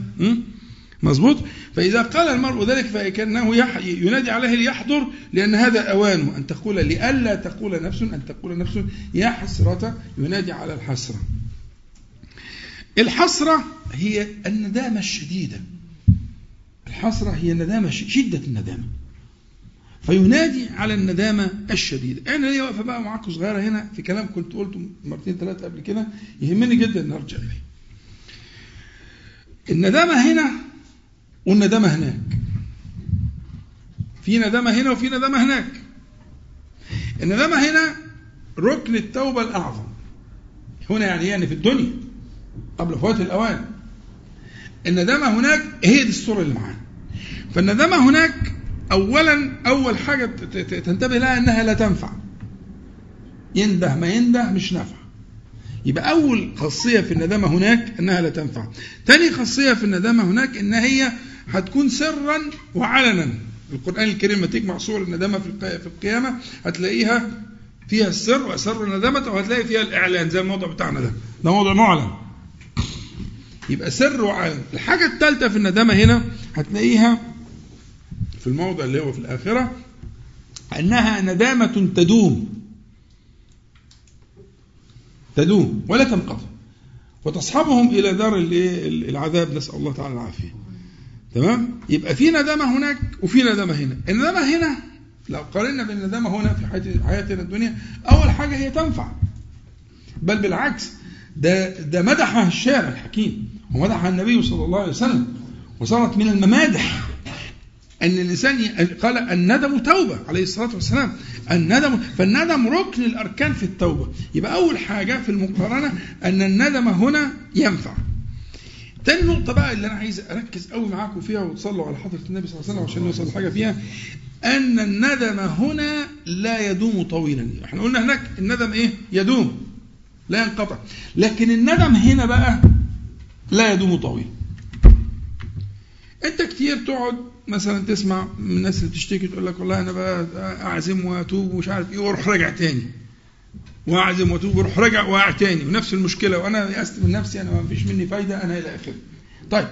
[SPEAKER 1] مظبوط؟ فإذا قال المرء ذلك فكأنه ينادي عليه ليحضر لأن هذا أوانه أن تقول لئلا تقول نفس أن تقول نفس. يا حسرة ينادي على الحسرة. الحسرة هي الندامة الشديدة. الحسرة هي الندامة شدة الندامة. فينادي على الندامة الشديدة. أنا ليه واقفة بقى معاكم صغيرة هنا في كلام كنت قلته مرتين ثلاثة قبل كده يهمني جدا أن أرجع إليه الندامة هنا والندامة هناك. في ندامة هنا وفي ندامة هناك. الندامة هنا ركن التوبة الأعظم. هنا يعني يعني في الدنيا قبل فوات الأوان. الندامة هناك هي دي الصورة اللي معانا. فالندامة هناك حاجة ت- ت- تنتبه لها أنها لا تنفع. ينده ما ينده مش نافع. يبقى أول خاصية في الندامة هناك أنها لا تنفع. تاني خاصية في الندامة هناك أن هي هتكون سرا وعلنا. القرآن الكريم لما تجمع صور الندامة في الق- في القيامة هتلاقيها فيها السر وأسر الندامة وهتلاقي فيها الإعلان زي الموضوع بتاعنا ده. ده موضوع معلن. يبقى سر وعلن. الحاجة الثالثة في الندامة هنا هتلاقيها الموضع اللي هو في الآخرة أنها ندامة تدوم. تدوم ولا تنقطع. وتصحبهم إلى دار؟ العذاب نسأل الله تعالى العافية. تمام؟ يبقى في ندامة هناك وفي ندامة هنا. الندامة هنا لو قارنا بالندامة هنا في حياتنا الدنيا أول حاجة هي تنفع. بل بالعكس ده ده مدحها الشارع الحكيم ومدحها النبي صلى الله عليه وسلم وصارت من الممادح. أن الإنسان قال الندم توبة عليه الصلاة والسلام. الندم فالندم ركن الأركان في التوبة. يبقى أول حاجة في المقارنة أن الندم هنا ينفع. تاني نقطة بقى اللي أنا عايز أركز قوي معاكم فيها وتصلوا على حضرة النبي صلى الله عليه وسلم عشان نوصل لحاجة فيها. أن الندم هنا لا يدوم طويلا. إحنا قلنا هناك الندم إيه؟ يدوم لا ينقطع. لكن الندم هنا بقى لا يدوم طويلا. انت كتير تقعد مثلا تسمع من الناس اللي بتشتكي تقول لك والله أنا بقى اعزم وأتوب ومش عارف إيه وأروح راجع تاني واعزم وأتوب وأروح راجع واقع تاني ونفس المشكلة وأنا يأست من نفسي أنا ما فيش مني فايدة أنا إلى آخره. طيب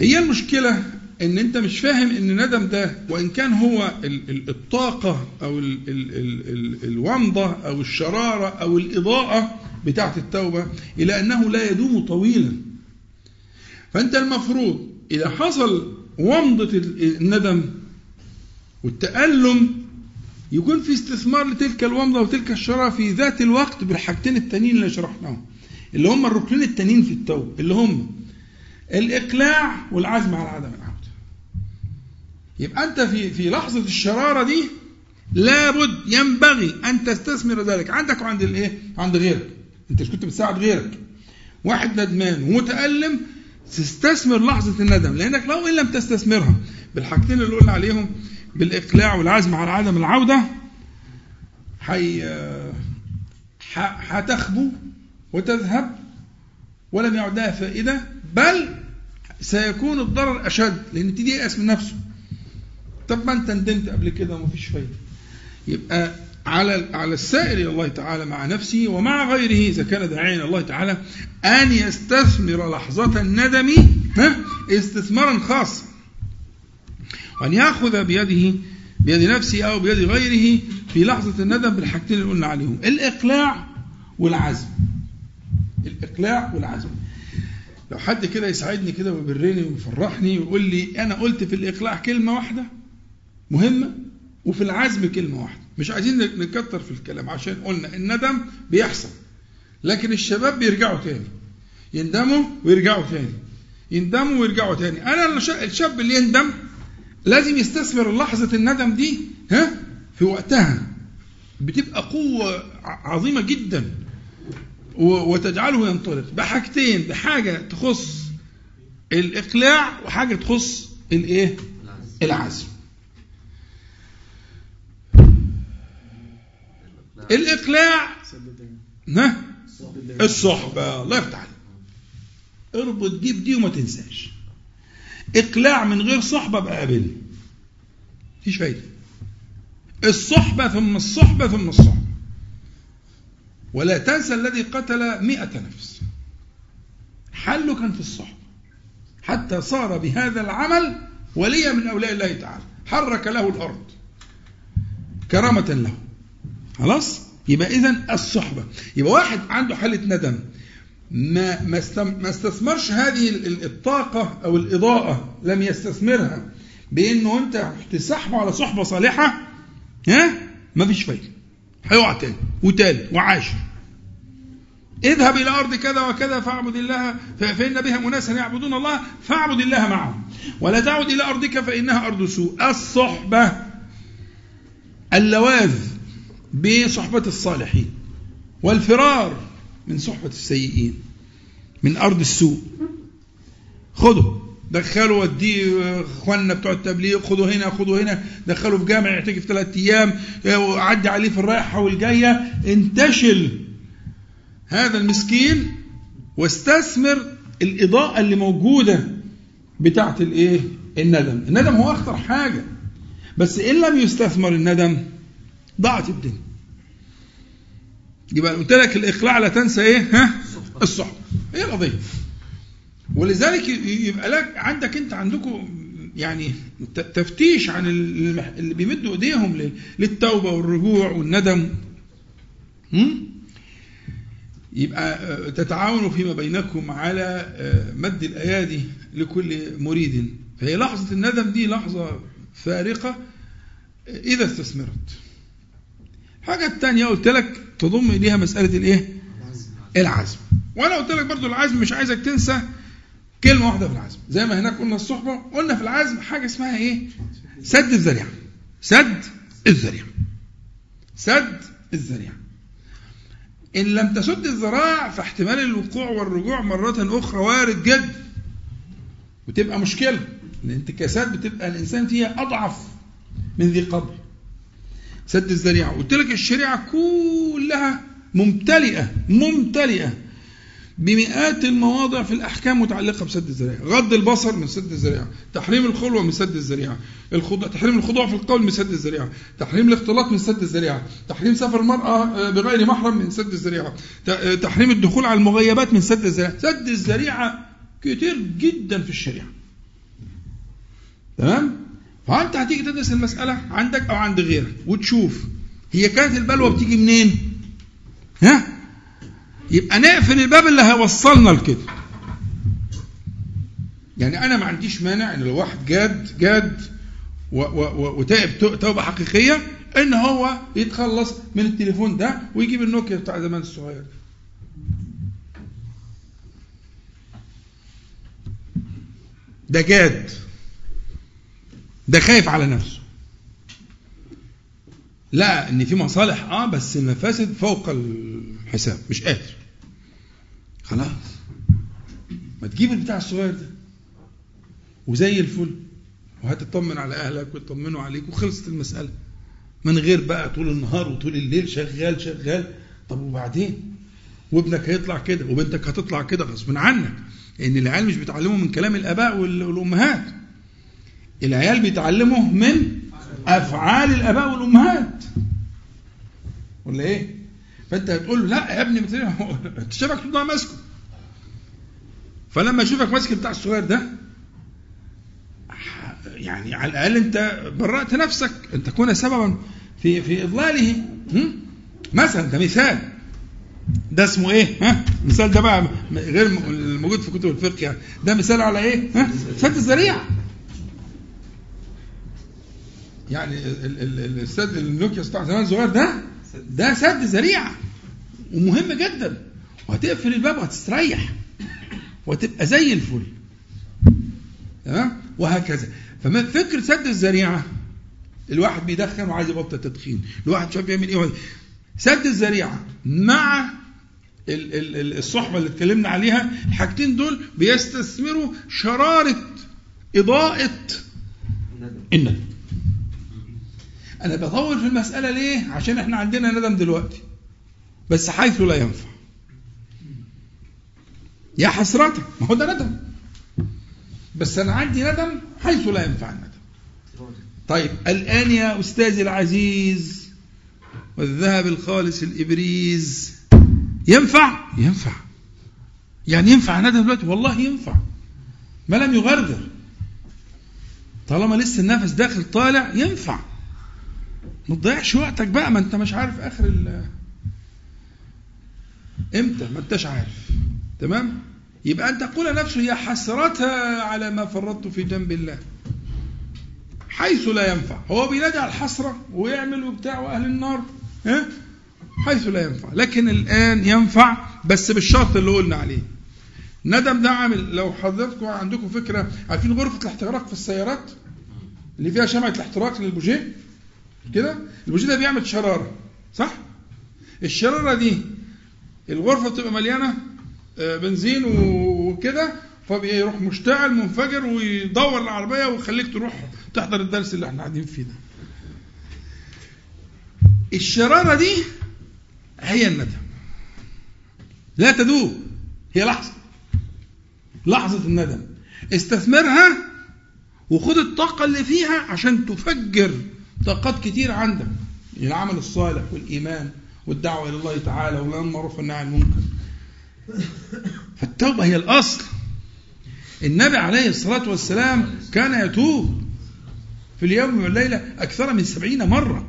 [SPEAKER 1] هي المشكلة إن أنت مش فاهم إن الندم ده وإن كان هو ال- ال- الطاقة أو ال ال ال ال الومضة أو الشرارة أو الإضاءة بتاعة التوبة إلى أنه لا يدوم طويلا. فأنت المفروض إذا حصل ومضة ال- الندم والتألم يكون في استثمار لتلك الومضة وتلك الشرارة في ذات الوقت بالحاجتين التانيين اللي شرحناهم اللي هم الركنين التانيين في التوبة اللي هم الإقلاع والعزم على عدم العودة. يبقى أنت في في لحظة الشرارة دي لابد ينبغي أن تستثمر ذلك. عندك وعند الإيه؟ عند غيرك. أنت مش كنت بتساعد غيرك. واحد ندمان ومتألم تستثمر لحظة الندم لأنك لو إن لم تستثمرها بالحاجتين اللي قلنا عليهم بالإقلاع والعزم على عدم ح- هتخبو وتذهب ولم يعد لها فائدة بل سيكون الضرر أشد لأن تيجي يأس من نفسه. طب ما أنت ندمت قبل كده ومفيش فايدة. يبقى على على السائر إلى الله تعالى مع نفسه ومع غيره إذا كان داعيا إلى الله تعالى أن يستثمر لحظة الندم استثمارا خاصا. وأن يأخذ بيده بيد نفسه أو بيد غيره في لحظة الندم بالحاجتين اللي قلنا عليهم. الإقلاع والعزم. الإقلاع والعزم. لو حد كده يساعدني كده ويبرني ويفرحني ويقول لي أنا قلت في الإقلاع كلمة واحدة مهمة وفي العزم كلمة واحدة. مش عايزين نكتر في الكلام عشان قلنا الندم بيحصل لكن الشباب بيرجعوا تاني يندموا ويرجعوا تاني يندموا ويرجعوا تاني. أنا الش- الشاب اللي يندم لازم يستثمر لحظة الندم دي ها في وقتها. بتبقى قوة عظيمة جدا. وتجعله ينطلق بحاجتين بحاجة تخص الإقلاع وحاجة تخص الإيه؟ العزم الإقلاع. ها؟ الصحبة. الله يفتح عليك. اربط دي بدي وما تنساش. إقلاع من غير صحبة بقى قابلني مفيش فايدة. الصحبة ثم الصحبة ثم الصحبة. ولا تنسى الذي قتل مئة نفس. حله كان في الصحبة. حتى صار بهذا العمل وليا من أولياء الله تعالى. حرك له الأرض. كرامة له. خلاص؟ يبقى إذن الصحبة. يبقى واحد عنده حالة ندم. ما ما استثمرش هذه ال- ال- الطاقة أو الإضاءة لم يستثمرها بإنه أنت تسحبه على صحبة صالحة ها؟ ما فيش فايدة. هيقع تاني وتالت وعاشر اذهب إلى أرض كذا وكذا فاعبد الله ف- فإن بها أناسا يعبدون الله فاعبد الله معهم. ولا تعد إلى أرضك فإنها أرض سوء. الصحبة اللواذ بصحبة الصالحين والفرار من صحبة السيئين من أرض السوء. خده دخلوا وديه إخواننا بتوع التبليغ خدوا هنا خدوا هنا. دخلوا في جامع يعتكف ثلاث أيام. عدي عليه في الرايحة والجاية. انتشل هذا المسكين واستثمر الإضاءة اللي موجودة بتاعه الإيه؟ الندم. الندم هو أخطر حاجة. بس إن لم يستثمر الندم ضاعت الدنيا. يبقى قلت لك الإقلاع لا تنسى إيه؟ ها؟ الصحبه هي القضية؟ ولذلك يبقى لك عندك أنت عندكم يعني تفتيش عن اللي بيمدوا إيديهم للتوبة والرجوع والندم؟ يبقى آه، تتعاونوا فيما بينكم على آه، مد الأيادي لكل مريد. فهي لحظة الندم دي لحظة فارقة إذا استثمرت. الحاجة الثانية قلت لك تضم إليها مسألة الإيه؟ العزم. وأنا قلت لك برضو العزم مش عايزك تنسى كلمة واحدة في العزم. زي ما هناك قلنا الصحبة قلنا في العزم حاجة اسمها إيه؟ سد الذريعة. سد الذريعة. سد الذريعة. إن لم تسد الذراع فاحتمال الوقوع والرجوع مرة أخرى وارد جدا وتبقى مشكلة الانتكاسات بتبقى الإنسان فيها أضعف من ذي قبل. سد الذريعة. قلت لك الشريعة كلها ممتلئة ممتلئة بمئات المواضع في الأحكام متعلقة بسد الذريعة، غض البصر من سد الذريعة، تحريم الخلوة من سد الذريعة، الخضوع تحريم الخضوع في القول من سد الذريعة، تحريم الاختلاط من سد الذريعة، تحريم سفر المرأة آه، بغير محرم من سد الذريعة، ت- آه، تحريم الدخول على المغيبات من سد الذريعة، سد الذريعة كتير جدا في الشريعة. تمام؟ فانت هتيجي تدرس المسألة عندك أو عند غيرك؟ وتشوف. هي كانت البلوى بتيجي منين؟ ها؟ يبقى نقفل الباب اللي هيوصلنا لكده. يعني أنا ما عنديش مانع إن لو واحد جاد جاد وتائب تو- توبة حقيقية إن هو يتخلص من التليفون ده ويجيب النوكيا بتاع زمان الصغير. ده جاد. ده خايف على نفسه. لا إن في مصالح آه بس المفاسد فوق الحساب مش قادر. خلاص. ما تجيب البتاع الصغير ده. وزي الفل. وهتطمن على أهلك ويطمنوا عليك وخلصت المسألة. من غير بقى طول النهار وطول الليل شغال شغال. طب وبعدين؟ وابنك هيطلع كده وبنتك هتطلع كده غصب عنك. لأن العيال مش بيتعلموا من كلام الآباء وال- والأمهات. العيال بيتعلموا من أفعال الآباء والأمهات. ولا إيه؟ فأنت هتقول له لا يا ابني شايفك تطلع ماسكه. فلما يشوفك ماسك بتاع الصغير ده يعني على الأقل أنت برأت نفسك. ان تكون سببا في في إضلاله؟ مثلا ده مثال. ده اسمه إيه؟ ها؟ المثال ده بقى غير الموجود في كتب الفقه يعني. ده مثال على إيه؟ ها؟ سد الذريعة. يعني ال- ال- ال- السد النوكيا بتاع زمان الصغير ده ده سد ذريعه ومهم جدا. وهتقفل الباب وهتستريح. وتبقى زي الفل. تمام؟ وهكذا. فما فكره سد الذريعة الواحد بيدخن وعايز يبطل تدخين الواحد مش عارف يعمل إيه. سد الذريعة مع ال- ال- ال- الصحبة اللي اتكلمنا عليها الحاجتين دول بيستثمروا شرارة إضاءة الندم. أنا بطول في المسألة ليه؟ عشان إحنا عندنا ندم دلوقتي. بس حيث لا ينفع. يا حسرته ما هو ده ندم. بس أنا عندي ندم حيث لا ينفع الندم. طيب الآن يا استاذي العزيز والذهب الخالص الإبريز. ينفع؟ ينفع. يعني ينفع ندم دلوقتي؟ والله ينفع. ما لم يغرغر طالما لسه النفس داخل طالع ينفع. ما تضيعش وقتك بقى ما انت مش عارف آخر ال إمتى ما انتش عارف. تمام؟ يبقى أن تقول نفسه يا حسرتها على ما فرطت في جنب الله. حيث لا ينفع. هو بينادي على الحسرة ويعمل وبتاع وأهل النار ها؟ حيث لا ينفع. لكن الآن ينفع بس بالشرط اللي قلنا عليه. ندم ده عامل لو حضرتكم عندكم فكرة عارفين غرفة الاحتراق في السيارات؟ اللي فيها شمعة الاحتراق للبوجيه؟ كده؟ البوجيه ده بيعمل شرارة صح؟ الشرارة دي الغرفة بتبقى مليانة آه، بنزين وكده فبيروح مشتعل منفجر ويدور العربية ويخليك تروح تحضر الدرس اللي إحنا قاعدين فيه ده. الشرارة دي هي الندم. لا تدوم هي لحظة. لحظة الندم. استثمرها وخد الطاقة اللي فيها عشان تفجر طاقات كتير عندك. العمل الصالح والإيمان والدعوة إلى الله تعالى والأمر المعروف والنهي عن المنكر. فالتوبة هي الأصل. النبي عليه الصلاة والسلام كان يتوب في اليوم والليلة أكثر من سبعين مرة.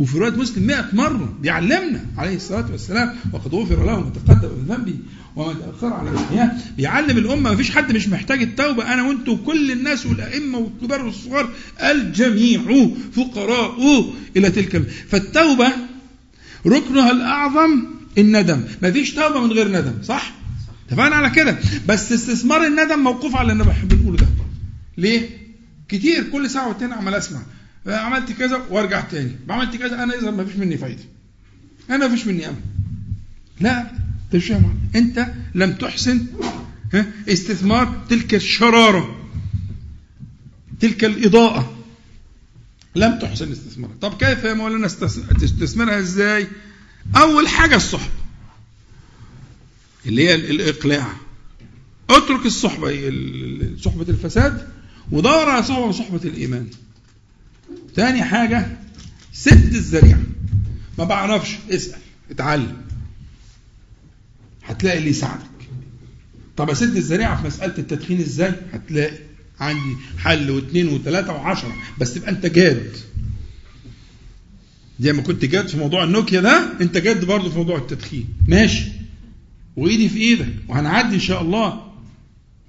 [SPEAKER 1] وفي رواية مسلم مئة مرة بيعلمنا عليه الصلاة والسلام وقد غفر له ما تقدم من ذنبه وما تأخر على الأحياء بيعلم الأمة ما فيش حد مش محتاج التوبة. أنا وأنتم وكل الناس والأئمة والكبار والصغار الجميع فقراء إلى تلك فالتوبة ركنها الأعظم الندم. ما فيش توبة من غير ندم صح؟ اتفقنا على كده؟ بس استثمار الندم موقوف على اللي إحنا بنقوله ده. ليه؟ كتير كل ساعة والتانية عمال أسمع. عملت كذا وارجع تاني. عملت كذا أنا إذا ما فيش مني فايدة. أنا ما فيش مني أمل. لا أنت لم تحسن استثمار تلك الشرارة تلك الإضاءة. لم تحسن استثمارها. طب كيف يا مولانا تستثمرها إزاي؟ أول حاجة الصحبه اللي هي الإقلاع. اترك الصحبه صحبة الفساد ودور على صحبة الإيمان. تاني حاجة سد الذريعة. ما بعرفش اسأل اتعلم. هتلاقي اللي يساعدك. طب أسد الذريعة في مسألة التدخين إزاي؟ هتلاقي عندي حل واثنين وثلاثة وعشرة. بس تبقى أنت جاد. زي ما كنت جاد في موضوع النوكيا ده أنت جاد برضه في موضوع التدخين. ماشي. وإيدي في إيدك. وهنعدي إن شاء الله.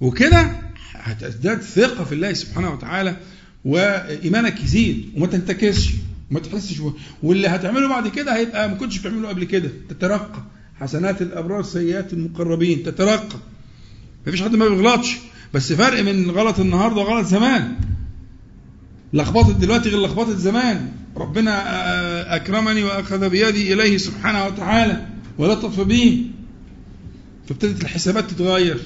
[SPEAKER 1] وكده هتزداد ثقة في الله سبحانه وتعالى. وإيمانك يزيد وما تنتكسش وما تحسش واللي هتعمله بعد كده هيبقى ما كنتش بتعمله قبل كده. تترقى. حسنات الأبرار سيئات المقربين. تترقى. مفيش حد ما بيغلطش. بس فرق من غلط النهارده وغلط زمان. لخبطت دلوقتي غير لخبطت زمان. ربنا أكرمني وأخذ بيدي إليه سبحانه وتعالى. ولطف بي. فابتدت الحسابات تتغير.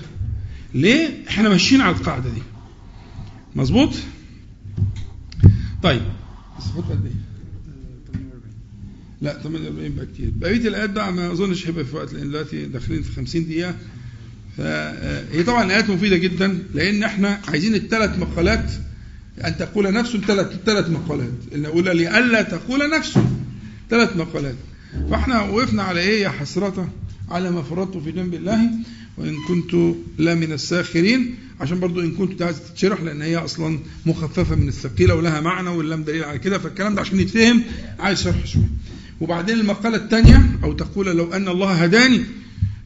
[SPEAKER 1] ليه؟ إحنا ماشيين على القاعدة دي. مظبوط؟ طيب. صفوت قد إيه؟ لا 48 بقى كتير. بقية الآيات بقى ما أظنش هيبقى في وقت لأن دلوقتي داخلين في 50 دقيقة. فهي طبعا آيات مفيدة جدا لأن إحنا عايزين الثلاث مقالات أن تقول نفس ثلاث ثلاث مقالات. نقول لئلا تقول نفس ثلاث مقالات. فإحنا وقفنا على إيه يا حسرتة؟ على ما فرطت في جنب الله. وإن كنت لا من الساخرين عشان برضو إن كنت عايز تتشرح لأن هي أصلا مخففة من الثقيلة ولها معنى واللام دليل على كده فالكلام ده عشان يتفهم عايز شرح شوية. وبعدين المقالة الثانية أو تقول لو أن الله هداني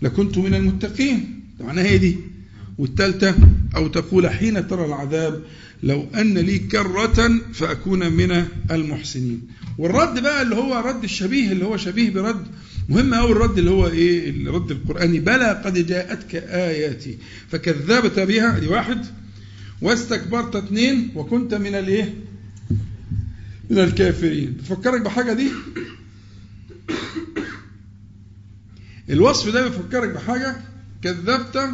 [SPEAKER 1] لكنت من المتقين. معناها هي دي. والثالثة أو تقول حين ترى العذاب لو أن لي كرة فأكون من المحسنين. والرد بقى اللي هو رد الشبيه اللي هو شبيه برد مهم أوي الرد اللي هو إيه الرد القرآني. بلى قد جاءتك آياتي. فكذبت بها دي واحد. واستكبرت اثنين وكنت من الإيه؟ من الكافرين. تفكرك بحاجة دي؟ الوصف ده بيفكرك بحاجة؟ كذبت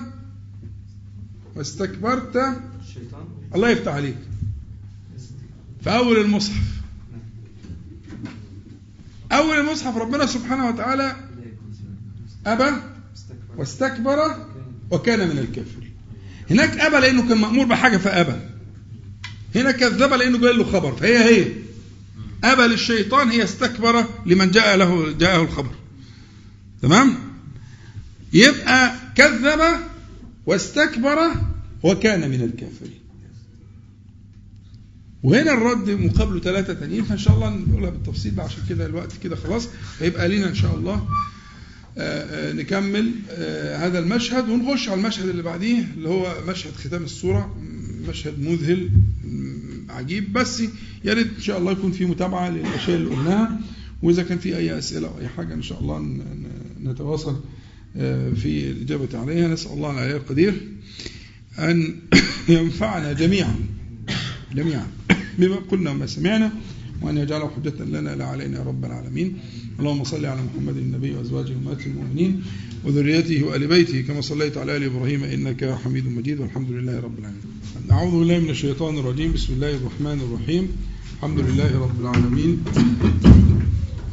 [SPEAKER 1] واستكبرت. الله يفتح عليك. في أول المصحف. أول المصحف ربنا سبحانه وتعالى أبى واستكبر وكان من الكافرين. هناك أبى لأنه كان مأمور بحاجة فأبى. هنا كذب لأنه جاي له خبر فهي هي. أبى للشيطان هي استكبر لمن جاء له جاءه الخبر. تمام؟ يبقى كذب واستكبر وكان من الكافرين. وهنا الرد مقابله ثلاثة تانيين فإن شاء الله نقولها بالتفصيل بقى عشان كده الوقت كده خلاص هيبقى لينا إن شاء الله آه، آه، نكمل آه، هذا المشهد ونخش على المشهد اللي بعديه اللي هو مشهد ختام السورة مشهد مذهل عجيب بس يا ريت إن شاء الله يكون في متابعة للأشياء اللي قلناها وإذا كان في أي أسئلة أو أي حاجة إن شاء الله نتواصل في الإجابة عليها. نسأل الله العلي القدير أن ينفعنا جميعا. جميعا. بما قلنا وما سمعنا وأن يجعله حجة لنا لا علينا يا رب العالمين. اللهم صل على محمد النبي وأزواجه أمهات المؤمنين وذريته وآل بيته كما صليت على آل إبراهيم إنك حميد مجيد. والحمد لله رب العالمين. أعوذ بالله من الشيطان الرجيم. بسم الله الرحمن الرحيم. الحمد لله رب العالمين.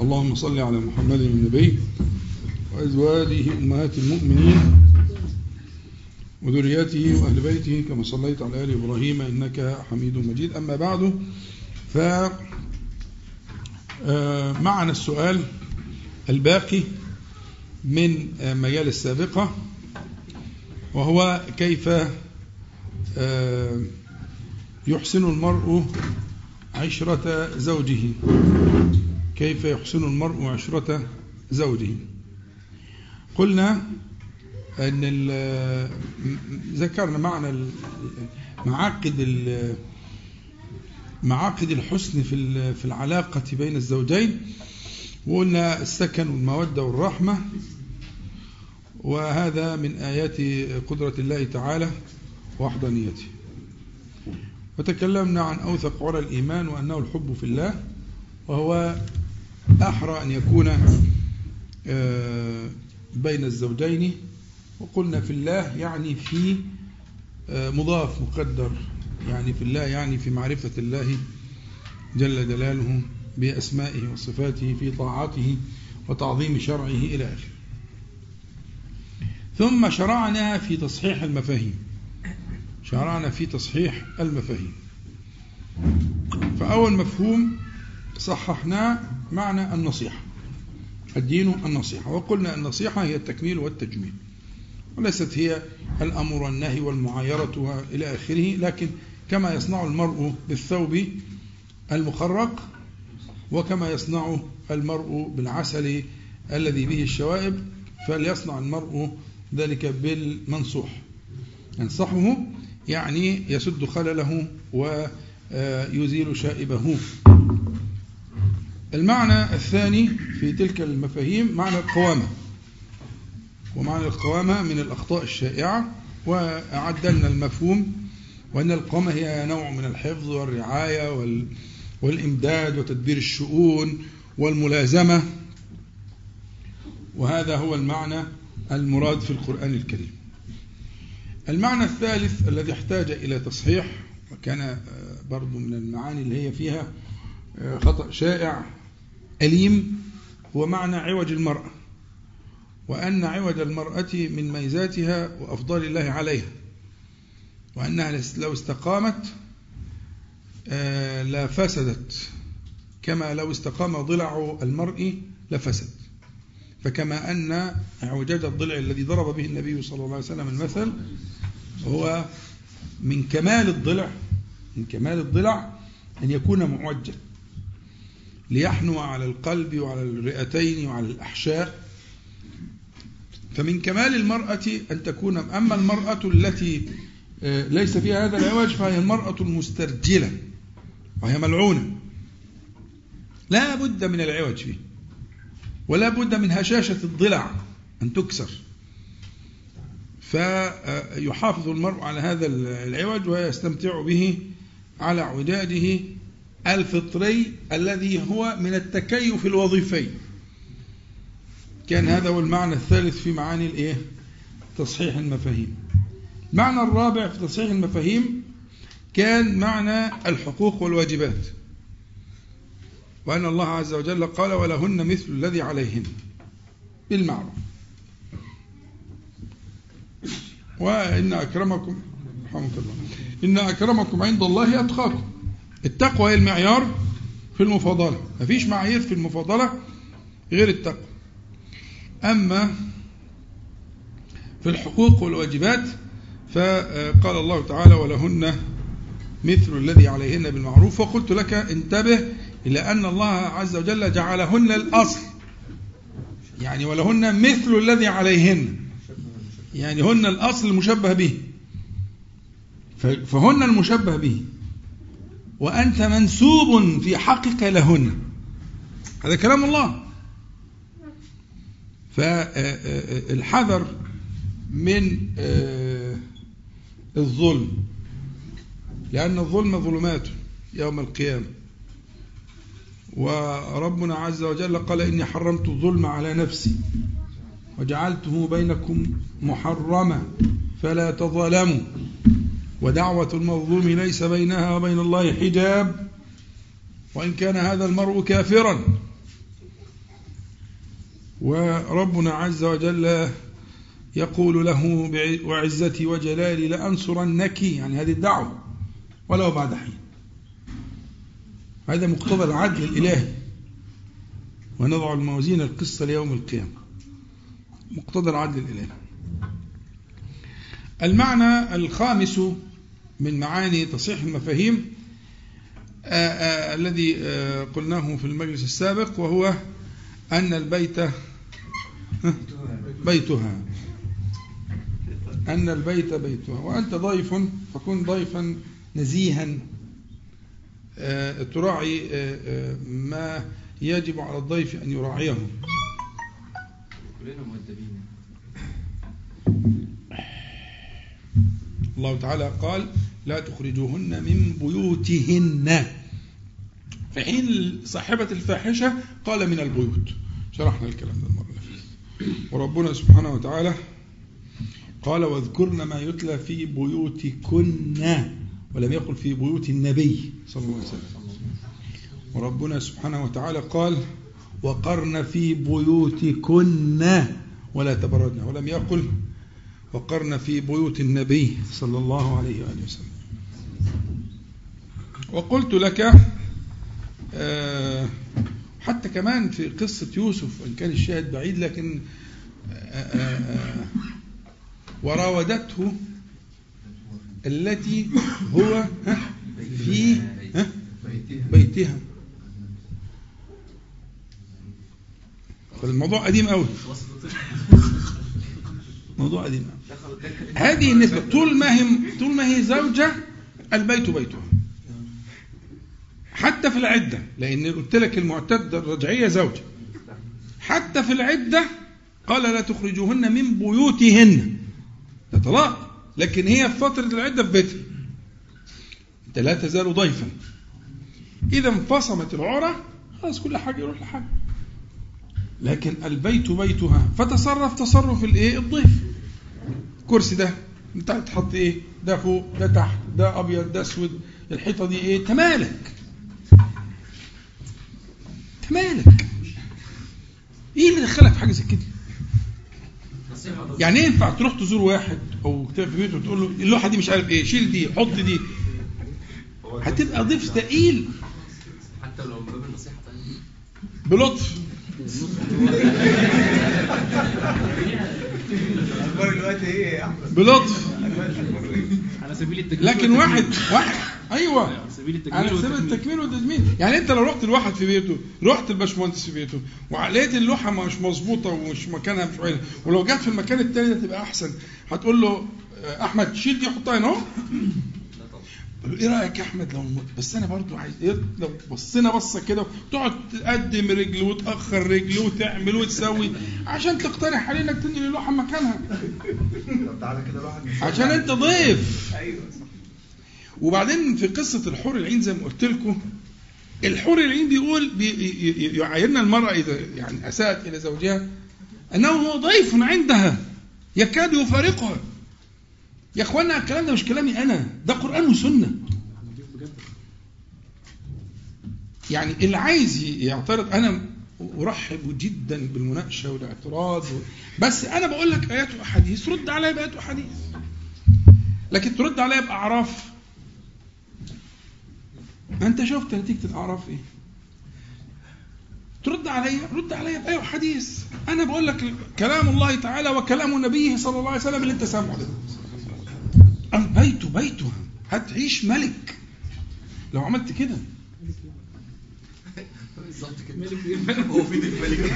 [SPEAKER 1] اللهم صل على محمد النبي وأزواجه أمهات المؤمنين. وذريته وأهل بيته كما صليت على آل إبراهيم إنك حميد مجيد. أما بعد ف آه، معنا السؤال الباقي من مجال السابقة وهو كيف آه، يحسن المرء عشرة زوجه؟ كيف يحسن المرء عشرة زوجه؟ قلنا ال- ذكرنا معنى معاقد معاقد الحسن في في العلاقة بين الزوجين وقلنا السكن والمودة والرحمة وهذا من آيات قدرة الله تعالى وحدانيته وتكلمنا عن أوثق عرى الإيمان وأنه الحب في الله وهو أحرى أن يكون آه، بين الزوجين وقلنا في الله يعني في آه، مضاف مقدر. يعني في الله يعني في معرفة الله جل جلاله بأسمائه وصفاته في طاعته وتعظيم شرعه إلى آخره. ثم شرعنا في تصحيح المفاهيم. شرعنا في تصحيح المفاهيم. فأول مفهوم صححناه معنى النصيحة الدين النصيحة. وقلنا النصيحة هي التكميل والتجميل. وليست هي الأمر والنهي والمعايرة وإلى آخره لكن كما يصنع المرء بالثوب المخرق وكما يصنع المرء بالعسل الذي به الشوائب فليصنع المرء ذلك بالمنصوح. ينصحه يعني يسد خلله ويزيل شائبه. المعنى الثاني في تلك المفاهيم معنى القوامة. ومعنى القوامة من الأخطاء الشائعة وأعدلنا المفهوم وأن القوامة هي نوع من الحفظ والرعاية وال والإمداد وتدبير الشؤون والملازمة. وهذا هو المعنى المراد في القرآن الكريم. المعنى الثالث الذي احتاج إلى تصحيح وكان برضو من المعاني اللي هي فيها خطأ شائع أليم هو معنى عوج المرأة. وأن عوج المرأة من ميزاتها وأفضال الله عليها وأنها لو استقامت لفسدت كما لو استقام ضلع المرء لفسد. فكما أن اعوجاج الضلع الذي ضرب به النبي صلى الله عليه وسلم المثل هو من كمال الضلع من كمال الضلع أن يكون معوجا. ليحنو على القلب وعلى الرئتين وعلى الأحشاء. فمن كمال المرأة أن تكون أما المرأة التي ليس فيها هذا العوج فهي المرأة المسترجلة وهي ملعونة. لا بد من العوج فيه ولا بد من هشاشة الضلع أن تكسر. فيحافظ المرء على هذا العوج ويستمتع به على اعوجاجه الفطري الذي هو من التكيف الوظيفي. كان هذا هو المعنى الثالث في معاني الايه؟ تصحيح المفاهيم. المعنى الرابع في تصحيح المفاهيم كان معنى الحقوق والواجبات. وأن الله عز وجل قال ولهن مثل الذي عليهن بالمعروف. وإن أكرمكم رحمك الله. إن أكرمكم عند الله أتقاكم. التقوى هي المعيار في المفاضلة. مفيش معايير في المفاضلة غير التقوى. أما في الحقوق والواجبات فقال الله تعالى ولهن مثل الذي عليهن بالمعروف. وقلت لك انتبه إلى أن الله عز وجل جعلهن الأصل. يعني ولهن مثل الذي عليهن. يعني هن الأصل المشبه به. فهن المشبه به. وأنت منسوب في حقك لهن. هذا كلام الله. فالحذر من الظلم لأن الظلم ظلمات يوم القيامة. وربنا عز وجل قال إني حرمت الظلم على نفسي وجعلته بينكم محرما فلا تظلموا. ودعوة المظلوم ليس بينها وبين الله حجاب وإن كان هذا المرء كافرا وربنا عز وجل يقول له وعزتي وجلالي لأنصرنك يعني هذه الدعوة ولو بعد حين. هذا مقتضى العدل الإلهي. ونضع الموازين القصة ليوم القيامة. مقتضى العدل الإلهي. المعنى الخامس من معاني تصحيح المفاهيم آآ آآ الذي قلناه في المجلس السابق وهو أن البيت بيتها. أن البيت بيتها. وأنت ضيف فكن ضيفا نزيها. تراعي ما يجب على الضيف أن يراعيه.
[SPEAKER 3] كلنا مؤدبين.
[SPEAKER 1] الله تعالى قال لا تخرجوهن من بيوتهن. في حين صاحبة الفاحشة قال من البيوت. شرحنا الكلام ده وربنا سبحانه وتعالى قال واذكرن ما يتلى في بيوتكن ولم يقل في بيوت النبي صلى الله عليه وسلم. وربنا سبحانه وتعالى قال وقرن في بيوتكن ولا تبرجن ولم يقل وقرن في بيوت النبي صلى الله عليه وآله وسلم. وقلت لك آه حتى كمان في قصة يوسف إن كان الشاهد بعيد لكن آه آه وراودته التي هو في بيتها. فالموضوع قديم قوي موضوع قديم قوي هذه النسبة. طول ما هي طول ما هي زوجة البيت بيتها. حتى في العدة لأن قلت لك المعتدة الرجعية زوجة. حتى في العدة قال لا تخرجوهن من بيوتهن. ده طلاق لكن هي في فترة العدة في بيتها. أنت لا تزال ضيفا. إذا انفصمت العرى خلاص كل حاجة يروح لحاجة. لكن البيت بيتها. فتصرف تصرف الإيه؟ الضيف. الكرسي ده انت تحط إيه؟ ده فوق ده تحت ده أبيض ده أسود الحيطة دي إيه؟ تمالك. تمالك إيه اللي دخلك في حاجة زي كده؟ يعني إيه ينفع تروح تزور واحد أو في بيته وتقول له اللوحة دي مش عارف إيه شيل دي حط دي. هتبقى ضيف ثقيل
[SPEAKER 3] حتى لو من باب النصيحه
[SPEAKER 1] بلطف. بلطف.
[SPEAKER 2] على سبيل
[SPEAKER 1] لكن واحد واحد
[SPEAKER 2] أيوه. سبيل التكميل
[SPEAKER 1] على سبيل
[SPEAKER 2] والتكميل.
[SPEAKER 1] التكميل والتدمير يعني أنت لو رحت لواحد في بيته رحت الباشمهندس في بيته ولقيت اللوحة مش مظبوطة ومش مكانها مش عارف ولو جت في المكان التاني ده تبقى أحسن. هتقول له آه، أحمد شيل دي حطها هنا أهو. إيه رأيك يا أحمد لو بس أنا برضو عايز إيه لو بصينا بصة كده تقعد تقدم رجل وتأخر رجل وتعمل وتسوي عشان تقترح علينا انك تنقل اللوحة مكانها.
[SPEAKER 4] طب تعالى كده الواحد نصلي
[SPEAKER 1] عشان أنت ضيف.
[SPEAKER 4] أيوه
[SPEAKER 1] وبعدين في قصة الحور العين زي ما قلت لكم الحور العين بيقول يعايرنا المرأة إذا يعني أساءت إلى زوجها أنه هو ضيف عندها يكاد يفارقها. يا إخوانا الكلام ده مش كلامي أنا ده قرآن وسنة. يعني اللي عايز يعترض أنا أرحب جدا بالمناقشة والاعتراض و... بس أنا بقول لك آيات وأحاديث رد عليا بآيات وأحاديث. لكن ترد عليا بأعراف. أنت شفت نتيجة الأعراف إيه؟ ترد عليا رد عليا بآية وحديث أنا بقول لك كلام الله تعالى وكلام نبيه صلى الله عليه وسلم اللي أنت سامعه ده. البيت بيتها هتعيش ملك. لو عملت كده.
[SPEAKER 3] بالظبط كده. هو في ضيف ملك.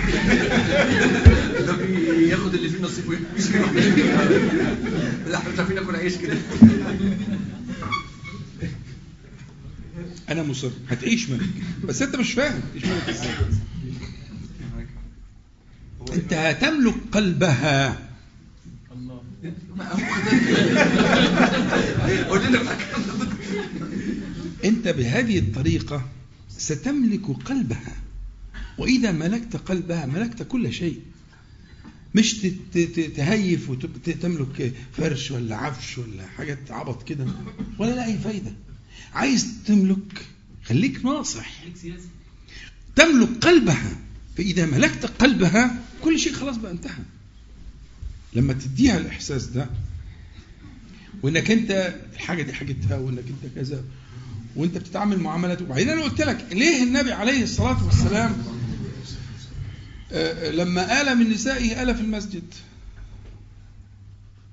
[SPEAKER 3] ده بياخد اللي فيه نصيب ويمشي. لا إحنا مش عارفين ناكل عيش كده.
[SPEAKER 1] أنا مصر. هتعيش ملك بس أنت مش فاهم. تعيش ملك إزاي؟ أنت هتملك قلبها.
[SPEAKER 2] الله.
[SPEAKER 1] أنت بهذه الطريقة ستملك قلبها. وإذا ملكت قلبها ملكت كل شيء. مش تهيف وتملك فرش ولا عفش ولا حاجات عبط كده. ولا لا اي فايدة. عايز تملك خليك ناصح. تملك قلبها فإذا ملكت قلبها كل شيء خلاص بقى انتهى. لما تديها الإحساس ده وإنك أنت الحاجة دي حاجتها وإنك أنت كذا وأنت بتتعامل معاملات وبعدين أنا قلت لك ليه النبي عليه الصلاة والسلام آه، لما آل من نسائه آل في المسجد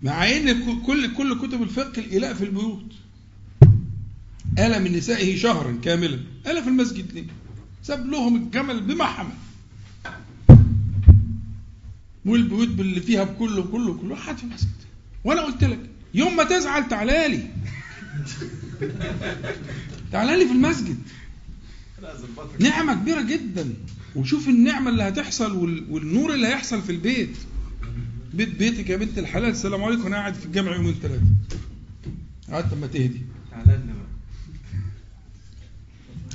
[SPEAKER 1] مع إن كل كل كتب الفقه الالاء في البيوت. آل من نسائه شهرا كاملا. آل في المسجد ليه؟ ساب لهم الجمل بما حمل والبيوت اللي فيها بكله كله كله حد في المسجد. وأنا قلت لك يوم ما تزعل تعالى لي. تعالى لي في المسجد. نعمة كبيرة جدا. وشوف النعمة اللي هتحصل وال- والنور اللي هيحصل في البيت. بيت بيتك يا بنت الحلال السلام عليكم. أنا قاعد في الجامع يومين ثلاثة قعدت أما تهدي
[SPEAKER 4] تعالى لنا بقى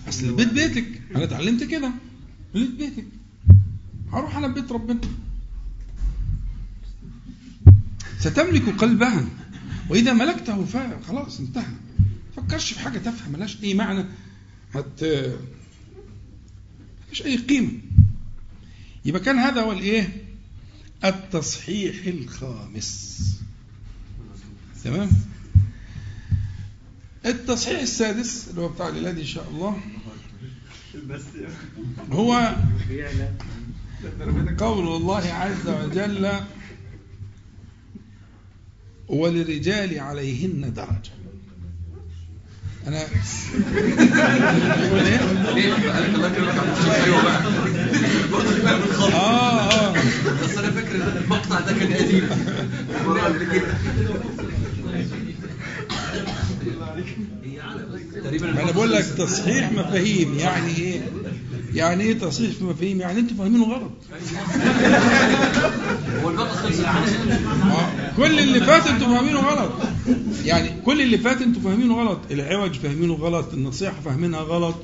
[SPEAKER 1] أصل البيت بيتك. أنا اتعلمت كده. بيت بيتك. هروح أنا بيت ربنا. ستملك قلبها. وإذا ملكته ف- خلاص انتهى. تفكرش في حاجة تافهة ملهاش أي معنى. هت مش أي قيمة. يبقى كان هذا هو الإيه؟ التصحيح الخامس. تمام؟ التصحيح السادس اللي هو بتاع الليلة إن شاء الله. هو قول الله عز وجل وللرجال عليهن درجة. أنا
[SPEAKER 3] دي
[SPEAKER 1] آه آه.
[SPEAKER 3] بس أنا فاكر المقطع ده كان قديم. تقريبا
[SPEAKER 1] ما أنا بقول لك تصحيح مفاهيم يعني إيه؟ يعني إيه تصحيح مفاهيم؟ يعني أنتوا فاهمينه غلط.
[SPEAKER 3] هو الوقت خلص
[SPEAKER 1] آه، كل اللي فات أنتوا فاهمينه غلط. يعني كل اللي فات أنتوا فاهمينه غلط. العوج فاهمينه غلط النصيحة فاهمينها غلط.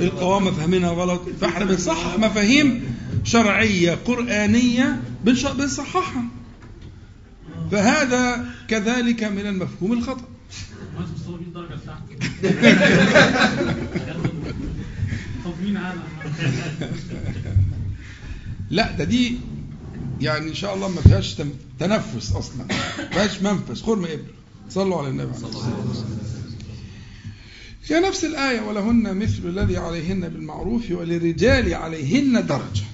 [SPEAKER 2] القوامة فاهمينها
[SPEAKER 1] غلط. فاحنا بنصحح مفاهيم شرعية قرآنية بنش- بنصححها. فهذا كذلك من المفهوم الخطأ.
[SPEAKER 2] مهندس مصطفى 100 درجة بتاعته طب مين عالم
[SPEAKER 1] لا ده دي يعني إن شاء الله ما فيهاش تنفس أصلا. ما فيهاش منفس. خرم ابر صلوا على النبي. عليه الصلاه والسلام هي نفس الآية ولهن مثل الذي عليهن بالمعروف وللرجال عليهن درجة.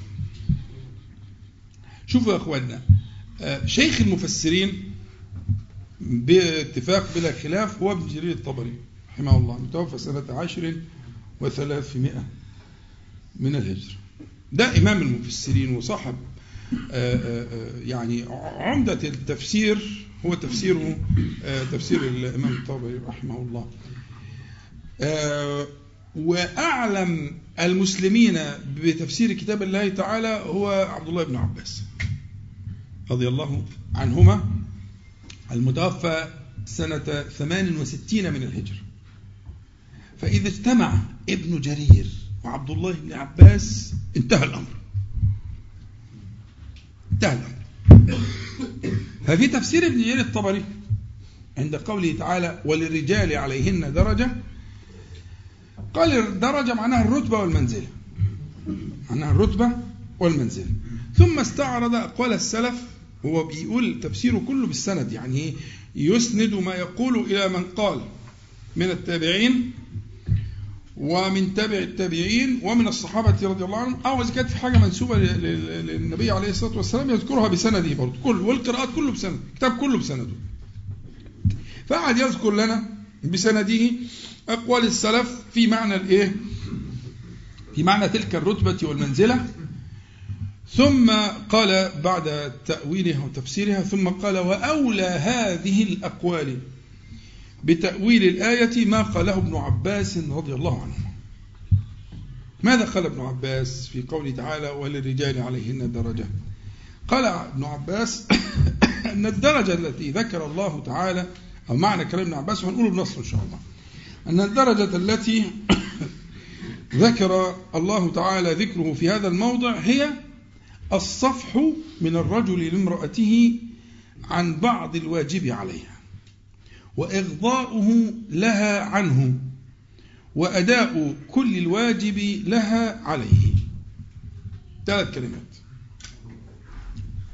[SPEAKER 1] شوفوا يا أخوانا آه، شيخ المفسرين باتفاق بلا خلاف هو ابن جرير الطبري رحمه الله متوفى سنة عشر وثلاثمائة من الهجرة. ده إمام المفسرين وصاحب آه، آه، آه، يعني عمدة التفسير هو تفسيره تفسير الإمام الطبري رحمه الله. وأعلم المسلمين بتفسير كتاب الله تعالى هو عبد الله بن عباس رضي الله عنهما. المتوفى سنة 68 من الهجرة فإذا اجتمع ابن جرير وعبد الله بن عباس انتهى الأمر. انتهى الأمر. ففي تفسير ابن جرير الطبري عند قوله تعالى وللرجال عليهن درجة قال الدرجة معناها الرتبة والمنزلة. معناها الرتبة والمنزلة. ثم استعرض أقوال السلف هو بيقول تفسيره كله بالسند يعني إيه يسند ما يقول إلى من قال من التابعين ومن تابع التابعين ومن الصحابة رضي الله عنهم أو إذا كانت في حاجة منسوبة للنبي عليه الصلاة والسلام يذكرها بسنده برضه كل والقراءات كله بسند الكتاب كله بسنده فقعد يذكر لنا بسنده أقوال السلف في معنى الإيه؟ في معنى تلك الرتبة والمنزلة ثم قال بعد تأويلها وتفسيرها ثم قال وأولى هذه الأقوال بتأويل الآية ما قاله ابن عباس رضي الله عنه. ماذا قال ابن عباس في قوله تعالى وللرجال عليهن درجة قال ابن عباس أن الدرجة التي ذكر الله تعالى أو معنى كلام ابن عباس وهنقوله بنصر إن شاء الله أن الدرجة التي ذكر الله تعالى ذكره في هذا الموضع هي الصفح من الرجل لامرأته عن بعض الواجب عليها وإغضاؤه لها عنه وأداء كل الواجب لها عليه. ثلاث كلمات.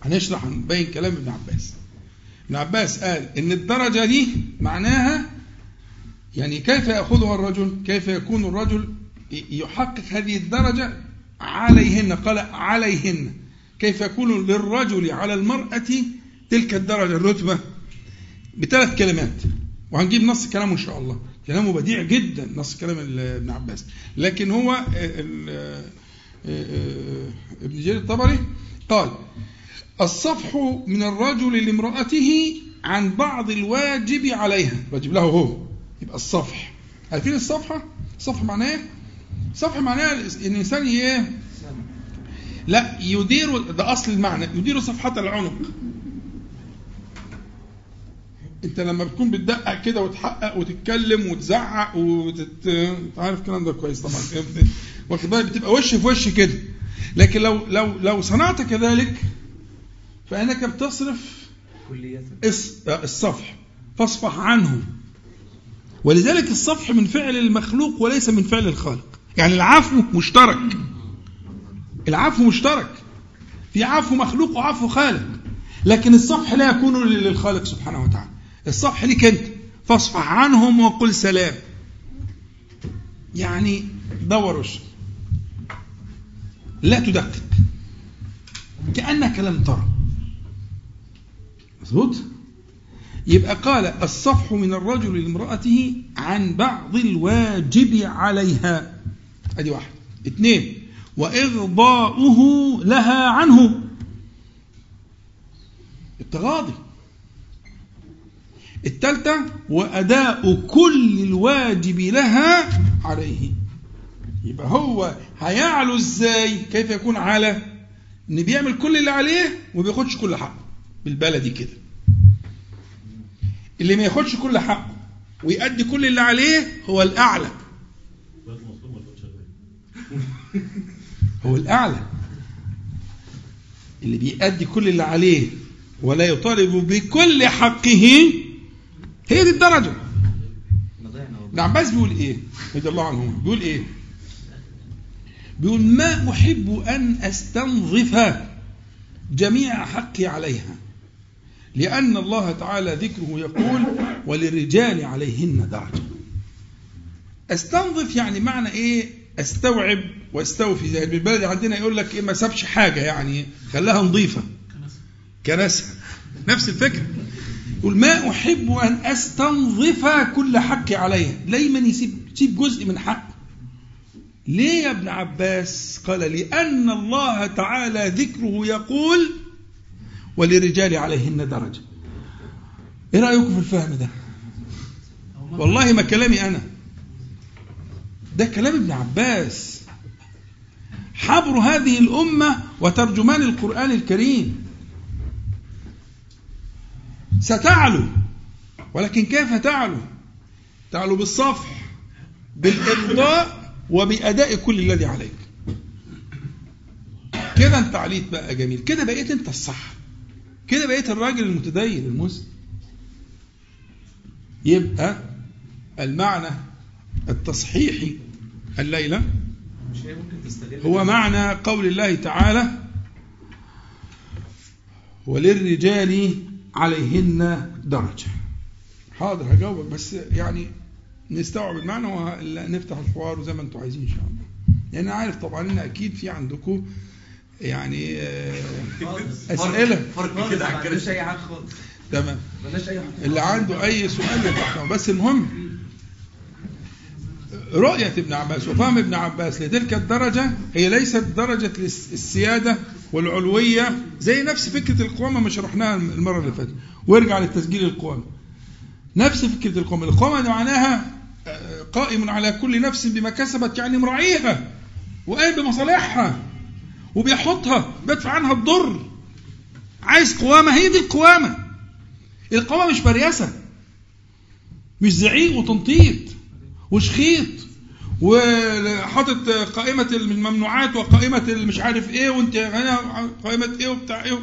[SPEAKER 1] هنشرح نبين كلام ابن عباس. ابن عباس قال إن الدرجة دي معناها يعني كيف يأخذها الرجل كيف يكون الرجل يحقق هذه الدرجة عليهن قال عليهن. كيف يكون للرجل على المرأة تلك الدرجة الرتبة؟ بثلاث كلمات. وهنجيب نص كلامه إن شاء الله. كلامه بديع جدا نص كلام ابن عباس. لكن هو ابن جرير الطبري قال الصفح من الرجل لامرأته عن بعض الواجب عليها. واجب له هو. يبقى الصفح. عارفين الصفحة؟ الصفحة معناه إيه؟ الصفحة معناها إن الإنسان إيه؟ لا يدير ده أصل المعنى يدير صفحة العنق. أنت لما بتكون بتدقق كده وتحقق وتتكلم وتزعق وتت أنت عارف الكلام ده كويس طبعا. واخد بالك؟ بتبقى وش في وش كده. لكن لو لو لو صنعت كذلك فإنك بتصرف الصفح فاصفح عنه. ولذلك الصفح من فعل المخلوق وليس من فعل الخالق. يعني العفو مشترك. العفو مشترك. في عفو مخلوق وعفو خالق. لكن الصفح لا يكون للخالق سبحانه وتعالى. الصفح لك انت. فاصفح عنهم وقل سلام. يعني دور وشك. لا تدقق. كأنك لم ترى. مظبوط؟ يبقى قال الصفح من الرجل لامرأته عن بعض الواجب عليها. أدي واحد. اثنين. وإغضاؤه لها عنه. التغاضي. الثالثة وأداء كل الواجب لها عليه. يبقى هو هيعلو إزاي؟ كيف يكون على إن بيعمل كل اللي عليه وما بياخدش كل حقه. بالبلدي كده. اللي ما ياخدش كل حقه ويأدي كل اللي عليه هو الأعلى. هو الأعلى. اللي بيأدي كل اللي عليه ولا يطالب بكل حقه هي دي الدرجة. ابن عباس بيقول إيه؟ رضي الله عنه بيقول إيه؟ بيقول ما أحب أن أستنظف جميع حقي عليها لأن الله تعالى ذكره يقول وللرجال عليهن درجة. أستنظف يعني معنى إيه؟ استوعب واستوفي. زي بالبلد عندنا يقول لك إيه ما سابش حاجة يعني خلاها نظيفة. كنسها. نفس الفكرة. يقول ما أحب أن أستنظف كل حقي عليها. دايما يسيب يسيب جزء من حقه ليه يا ابن عباس؟ قال لأن الله تعالى ذكره يقول وللرجال عليهن درجة. إيه رأيكم في الفهم ده؟ والله ما كلامي أنا. ده كلام ابن عباس. حبر هذه الأمة وترجمان القرآن الكريم. ستعلو. ولكن كيف تعلو؟ تعلو بالصفح بالإرضاء وبأداء كل الذي عليك. كده انت عليت بقى جميل. كده بقيت انت الصح. كده بقيت الراجل المتدين المسلم. يبقى المعنى التصحيحي الليلة.
[SPEAKER 4] مش هي ممكن تستغل
[SPEAKER 1] هو معنى قول الله تعالى وللرجال عليهن درجة. حاضر هجاوبك بس يعني نستوعب المعنى ونفتح الحوار زي ما أنتم عايزين إن شاء الله. لأن أنا عارف طبعا إن أكيد في عندكم يعني آه، أسئلة.
[SPEAKER 3] فرق كده على
[SPEAKER 4] مالناش
[SPEAKER 3] الكراسي
[SPEAKER 4] أي حاجة خالص.
[SPEAKER 1] تمام.
[SPEAKER 4] مالناش أي حاجة
[SPEAKER 1] اللي عنده أي سؤال بس المهم رؤية ابن عباس وفهم ابن عباس لتلك الدرجة هي ليست درجة الس- السيادة والعلوية زي نفس فكرة القوامة ما شرحناها المرة اللي فاتت. وارجع للتسجيل القوامة نفس فكرة القوامة القوامة معناها آه، قائم على كل نفس بما كسبت يعني مراعيها وقايم بمصالحها وبيحطها بيدفع عنها الضر. عايز قوامة؟ هي دي القوامة. القوامة مش برياسة مش زعيق وتنطيط. وشخيط وحاطط قائمة الممنوعات وقائمة المش عارف إيه وأنت هنا قائمة إيه وبتاع إيه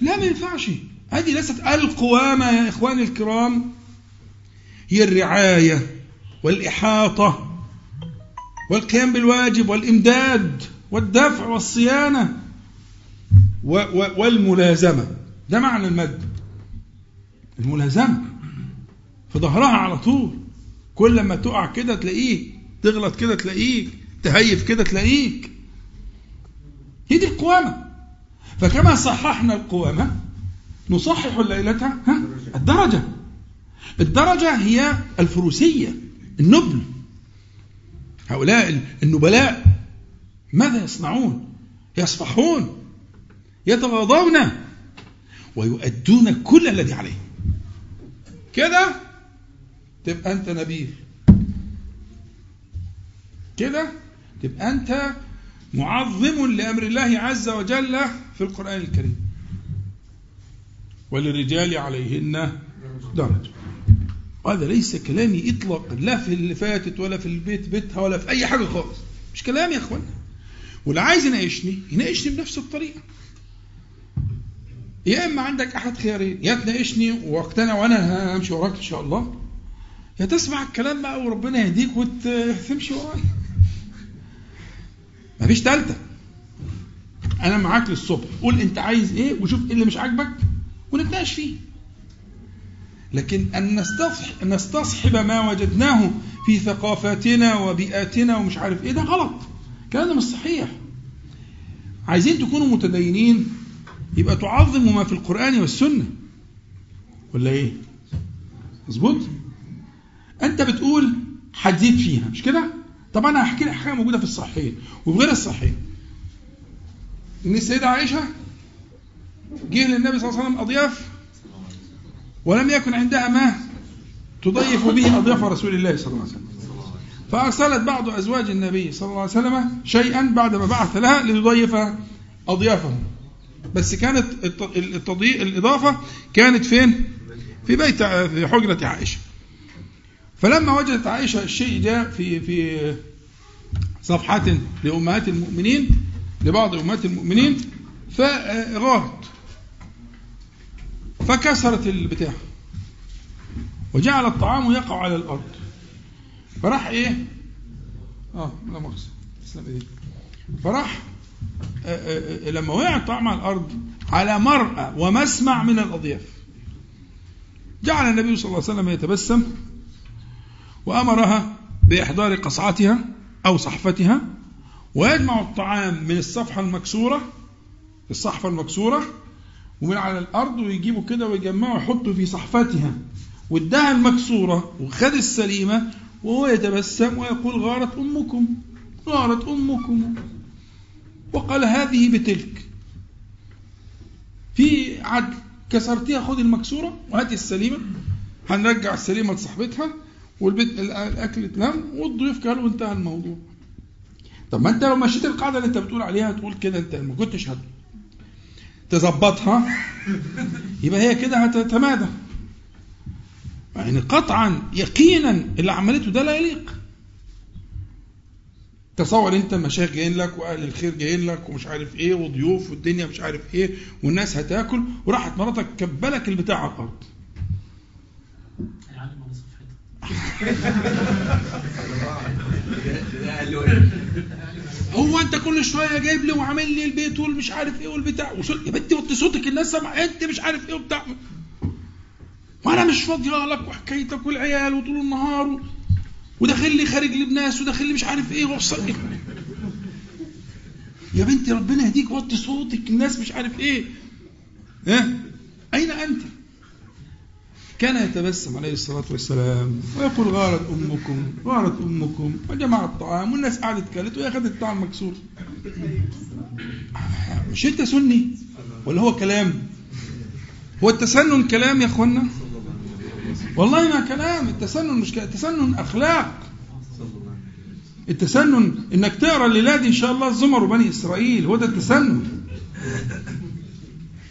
[SPEAKER 1] لا ما ينفعش. هذه ليست القوامة يا إخواني الكرام. هي الرعاية والإحاطة والقيام بالواجب والإمداد والدفع والصيانة والملازمة. ده معنى المد. الملازمة. في ظهرها على طول. كل ما تقع كده تلاقيك تغلط كده تلاقيك تهيف كده تلاقيك. هي دي القوامة. فكما صححنا القوامة نصحح ليلتها ها الدرجة. الدرجة هي الفروسية النبل. هؤلاء النبلاء ماذا يصنعون؟ يصفحون يتغاضون ويؤدون كل الذي عليهم كده؟ تبقى انت نبيل. كده؟ تبقى انت معظم لأمر الله عز وجل في القرآن الكريم. وللرجال عليهن درجة. وهذا ليس كلامي اطلاقا. لا في اللي فاتت ولا في البيت بيتها ولا في أي حاجة خالص. مش كلامي يا أخوانا. واللي عايز يناقشني يناقشني بنفس الطريقة. يا إما عندك أحد خيارين. يا تناقشني وأقتنع وأنا همشي وراك إن شاء الله. يا تسمع الكلام بقى وربنا يهديك وتمشي ورايا. مفيش تالتة. أنا معاك للصبح. قول أنت عايز إيه وشوف إيه اللي مش عاجبك ونتناقش فيه. لكن نستصح نستصحب ما وجدناه في ثقافاتنا وبيئاتنا ومش عارف إيه ده غلط. الكلام ده مش صحيح. عايزين تكونوا متدينين يبقى تعظموا ما في القرآن والسنة. ولا إيه؟ مظبوط؟ أنت بتقول هتزيد فيها مش كده؟ طب أنا هحكي لك حاجة موجودة في الصحيحين غير الصحيحين. إن السيدة عائشة جه للنبي صلى الله عليه وسلم أضياف ولم يكن عندها ما تضيف به أضياف رسول الله صلى الله عليه وسلم. فأرسلت بعض أزواج النبي صلى الله عليه وسلم شيئا بعدما بعث لها لتضيف أضيافهم. بس كانت الت- التضييق الإضافة كانت فين؟ في بيت في حجرة عائشة. فلما وجدت عائشة الشيء جاء في في صفحات لأمهات المؤمنين لبعض أمهات المؤمنين فغارت فكسرت البتاع وجعل الطعام يقع على الأرض. فراح إيه؟ آه لا مؤاخذة فراح آه، آه، آه، لما وقع الطعام على الأرض على مرأى ومسمع من الأضياف جعل النبي صلى الله عليه وسلم يتبسم وأمرها بإحضار قصعتها أو صحفتها ويجمع الطعام من الصفحة المكسورة الصحفة المكسورة ومن على الأرض ويجيبوا كده ويجمعوا ويحطوا في صحفتها. وادها المكسورة وخد السليمة وهو يتبسم ويقول غارت أمكم غارت أمكم. وقال هذه بتلك. في عدل كسرتيها خد المكسورة وهاتي السليمة هنرجع السليمة لصاحبتها والبيت الأكل اتلم والضيوف كانوا وانتهى الموضوع. طب ما انت لو مشيت القاعدة اللي انت بتقول عليها تقول كده انت ما كنتش هت تظبطها يبقى هي كده هتتمادى. يعني قطعا يقينا اللي عملته ده لا يليق. تصور انت مشايخ جايين لك وأهل الخير جايين لك ومش عارف إيه وضيوف والدنيا مش عارف إيه والناس هتاكل وراحت مراتك كبلك البتاع على الأرض
[SPEAKER 2] هيعلم على صفحته
[SPEAKER 3] ده قال له إيه؟
[SPEAKER 1] هو انت كل شوية جايب لي وعامل لي البيت والمش عارف إيه والبتاع يا بنتي وطي صوتك الناس سامعة انت مش عارف إيه وبتاع وأنا مش فاضيه لك وحكايتك والعيال وطول النهار. وداخل لي خارج لي بناس وداخل لي مش عارف إيه وصل. يا بنتي ربنا يهديك وطي صوتك الناس مش عارف إيه ها أين أنت كان يتبسم عليه الصلاة والسلام ويقول غارت أمكم غارت أمكم وجمع الطعام والناس قعدت كلت وهي الطعام مكسور. مش أنت سني؟ ولا هو كلام؟ هو التسنن كلام يا أخوانا؟ والله ما كلام التسنن مش كلام التسنن أخلاق. التسنن إنك تقرأ الليلة دي إن شاء الله الزمر وبني إسرائيل هو ده التسنن.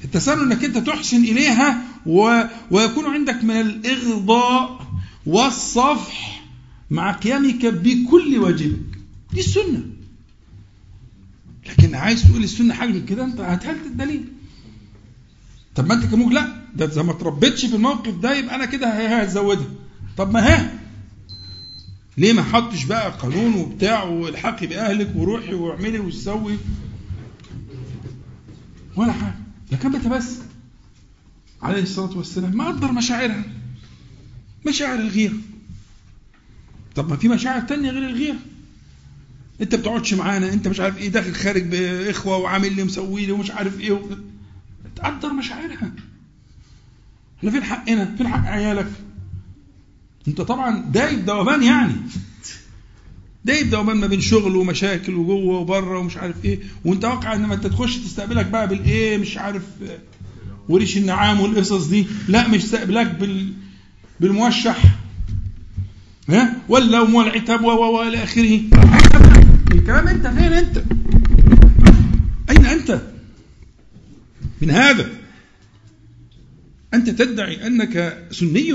[SPEAKER 1] التسنن إنك أنت تحسن إليها و... ويكون عندك من الإغضاء والصفح مع قيامك بكل واجبك دي السنة. لكن عايز تقول السنة حاجة من كده أنت هات هات الدليل. طب ما أنت كموج لا ده إذا ما تربيتش في الموقف ده يبقى أنا كده هزودها. طب ما ها. ليه ما حطش بقى قانون وبتاع والحقي بأهلك وروحي واعملي وسوي؟ ولا حاجة. ده كان بيتبسم عليه الصلاة والسلام ما قدر مشاعرها مشاعر الغيره طب ما في مشاعر تانية غير الغيره أنت بتقعدش معانا أنت مش عارف إيه داخل خارج بإخوة وعامل لي مسوي لي ومش عارف إيه و... تقدر مشاعرها. إحنا فين حقنا؟ فين حق عيالك؟ أنت طبعا دايب دوبان يعني. دايب دوبان ما بين شغل ومشاكل وجوه وبره ومش عارف إيه. وأنت واقع ان ما أنت تخش تستقبلك بقى بالإيه مش عارف وريش النعام والقصص دي. لا مش تستقبلك بال بالموشح. ها؟ ولا ومول عتاب و إلى آخره. الكلام أنت فين أنت؟ أين أنت؟ من هذا. أنت تدعي أنك سني.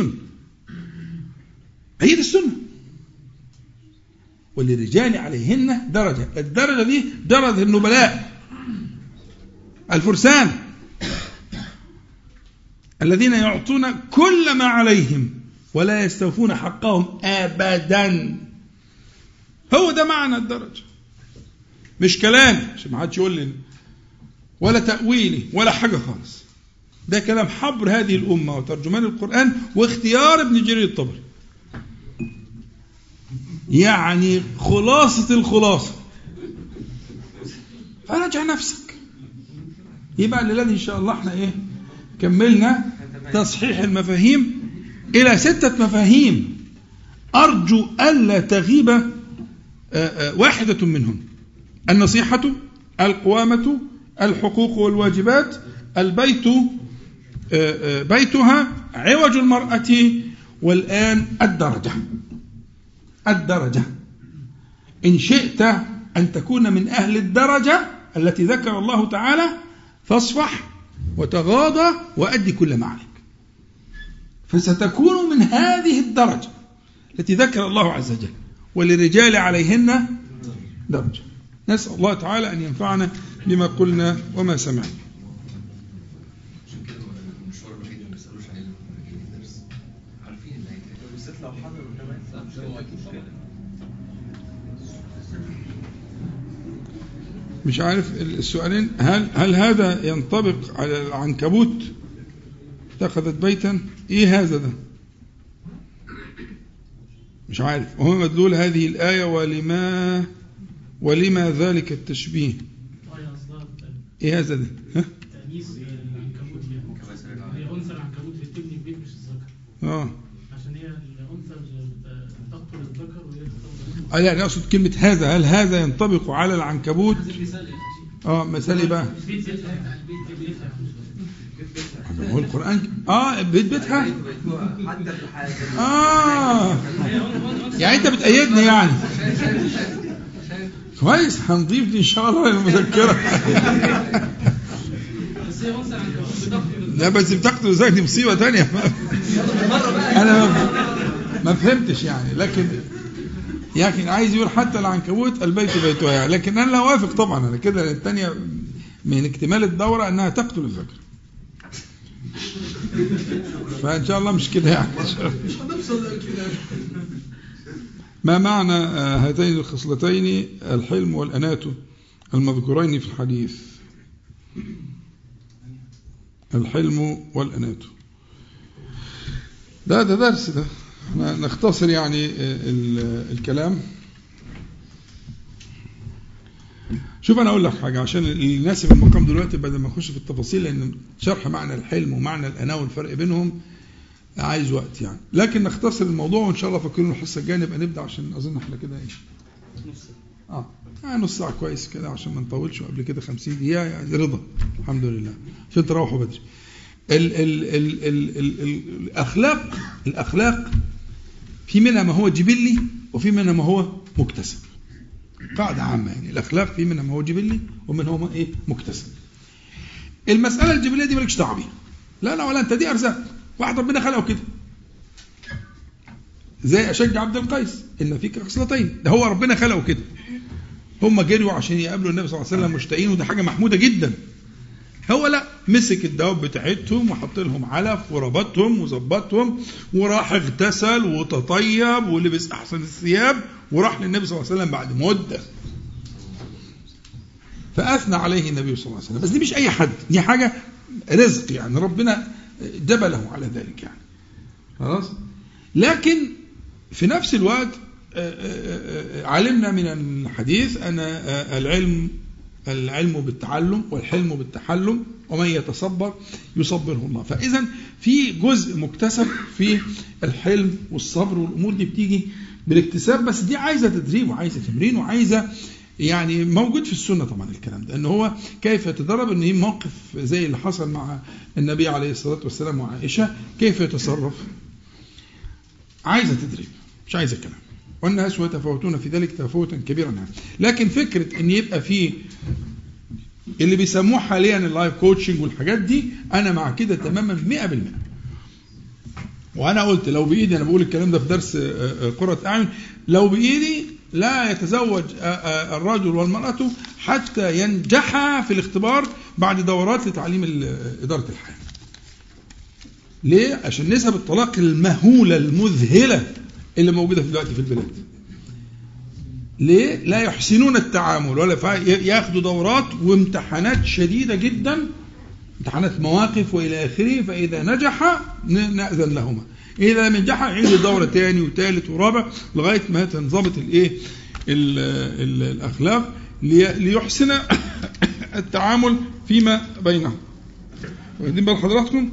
[SPEAKER 1] هي دي السنة؟ وللرجال عليهن درجة. الدرجة دي درجة النبلاء. الفرسان. الذين يعطون كل ما عليهم ولا يستوفون حقهم أبدا. هو ده معنى الدرجة. مش كلام عشان ما حدش يقول لي ولا تأويلي ولا حاجة خالص. ده كلام حبر هذه الأمة وترجمان القرآن واختيار ابن جرير الطبري. يعني خلاصة الخلاصة. فراجع نفسك. يبقى الليلة إن شاء الله إحنا إيه؟ كملنا تصحيح المفاهيم إلى ستة مفاهيم. أرجو ألا تغيب واحدة منهم. النصيحة القوامة الحقوق والواجبات البيت بيتها عوج المرأة والآن الدرجة. الدرجة. إن شئت أن تكون من أهل الدرجة التي ذكر الله تعالى فاصفح وتغاضى وأدي كل ما عليك. فستكون من هذه الدرجة التي ذكر الله عز وجل وللرجال عليهن درجة. نسأل الله تعالى أن ينفعنا بما قلنا وما سمعنا
[SPEAKER 3] المشوار الوحيد اللي ما بيسالوش عليه لما بيجي الدرس عارفين اللي هيتقال
[SPEAKER 4] بالذات لو حضروا كمان
[SPEAKER 3] مش هو أكيد مشكله
[SPEAKER 1] مش عارف السؤالين هل هل هذا ينطبق على العنكبوت؟ اتخذت بيتا؟ إيه هذا ده؟ مش عارف. وهو مدلول هذه الآية ولما ولما ذلك التشبيه؟ إيه هذا ده؟ ها؟
[SPEAKER 2] تأنيس العنكبوت يعني هي أنثى العنكبوت بتبني البيت مش الذكر
[SPEAKER 1] آه
[SPEAKER 2] عشان هي الأنثى بت- تقتل الذكر وهي
[SPEAKER 1] آه، يعني أقصد كلمة هذا. هل هذا ينطبق على العنكبوت؟ آه مثال إيه بقى؟ هو القرآن؟ آه بيت بيتها آه. يعني أنت بتأيدني يعني. كويس هنضيف دي إن شاء الله المذكرة
[SPEAKER 2] بس هي أنثى العنكبوت بتقتل
[SPEAKER 1] لا بس بتقتل إزاي دي مصيبة تانية. أنا ما فهمتش يعني لكن لكن عايز يقول حتى العنكبوت البيت بيتها يعني. لكن أنا لا أوافق طبعا. أنا كده الثانية من اكتمال الدورة أنها تقتل الذكر فإن شاء الله مش كده يعني. ما معنى آه، هاتين الخصلتين؟ الحلم والأنات المذكورين في الحديث. الحلم والأنات. ده ده درس ده. إحنا نختصر يعني ال- الكلام. شوف أنا أقول لك حاجة عشان اللي يناسب المقام دلوقتي بدل ما نخش في التفاصيل لأن شرح معنى الحلم ومعنى الاناه والفرق بينهم عايز وقت يعني. لكن نختصر الموضوع وإن شاء الله فكرين الحصة الجاية نبقى نبدأ عشان أظن إحنا كده إيه؟ آه آه، نص ساعة كويس كده عشان ما نطولش قبل كده 50 دقيقة يعني رضا الحمد لله عشان تروحوا بدري. ال ال ال ال ال الأخلاق الأخلاق في منها ما هو جبلي وفي منها ما هو مكتسب. قاعدة عامة يعني الأخلاق في منها ما هو جبلي ومنها ما إيه؟ مكتسب. المسألة الجبلية دي مالكش دعوة بيها. لا لا ولا أنت دي أرزاق. واحد ربنا خلقه كده. زي أشج عبد القيس إن فيك خصلتين ده هو ربنا خلقه كده. هم جريوا عشان يقابلوا النبي صلى الله عليه وسلم مشتاقين وده حاجة محمودة جدا. هو لا. مسك الدواب بتاعتهم وحط لهم علف وربطهم وظبطهم وراح اغتسل وتطيب ولبس أحسن الثياب وراح للنبي صلى الله عليه وسلم بعد مدة. فأثنى عليه النبي صلى الله عليه وسلم. بس دي مش أي حد دي حاجة رزق يعني ربنا جبله على ذلك يعني. خلاص؟ لكن في نفس الوقت آه، آه، آه، علمنا من الحديث آه، العلم العلم بالتعلم والحلم بالتحلم ومن يتصبر يصبره الله. فإذا في جزء مكتسب في الحلم والصبر والأمور دي بتيجي بالاكتساب بس دي عايزة تدريب وعايزة تمرين وعايزة يعني موجود في السنة طبعا الكلام ده إن هو كيف يتدرب إن موقف زي اللي حصل مع النبي عليه الصلاة والسلام وعائشة كيف يتصرف؟ عايزة تدريب مش عايزة كلام. والناس يتفاوتون في ذلك تفاوتا كبيرا. يعني. لكن فكرة إن يبقى في اللي بيسموه حاليا ال life coaching والحاجات دي أنا مع كده تماما 100% وأنا قلت لو بإيدي أنا بقول الكلام ده في درس آه، آه، قرة أعين لو بإيدي لا يتزوج آه، آه، الرجل والمرأة حتى ينجحا في الاختبار بعد دورات لتعليم إدارة الحياة. ليه؟ عشان نسب الطلاق المهولة المذهلة اللي موجودة في دلوقتي في البلاد. ليه؟ لا يحسنون التعامل ولا فا- ي- ياخدوا دورات وامتحانات شديدة جدا امتحانات مواقف وإلى آخره فإذا نجح نأذن لهما. إذا لم ينجح يعيد الدوره ثاني وثالث ورابع لغاية ما تنضبط الإيه؟ ال- ال- الأخلاق لي- ليحسن التعامل فيما بينهم. واخدين بال حضراتكم؟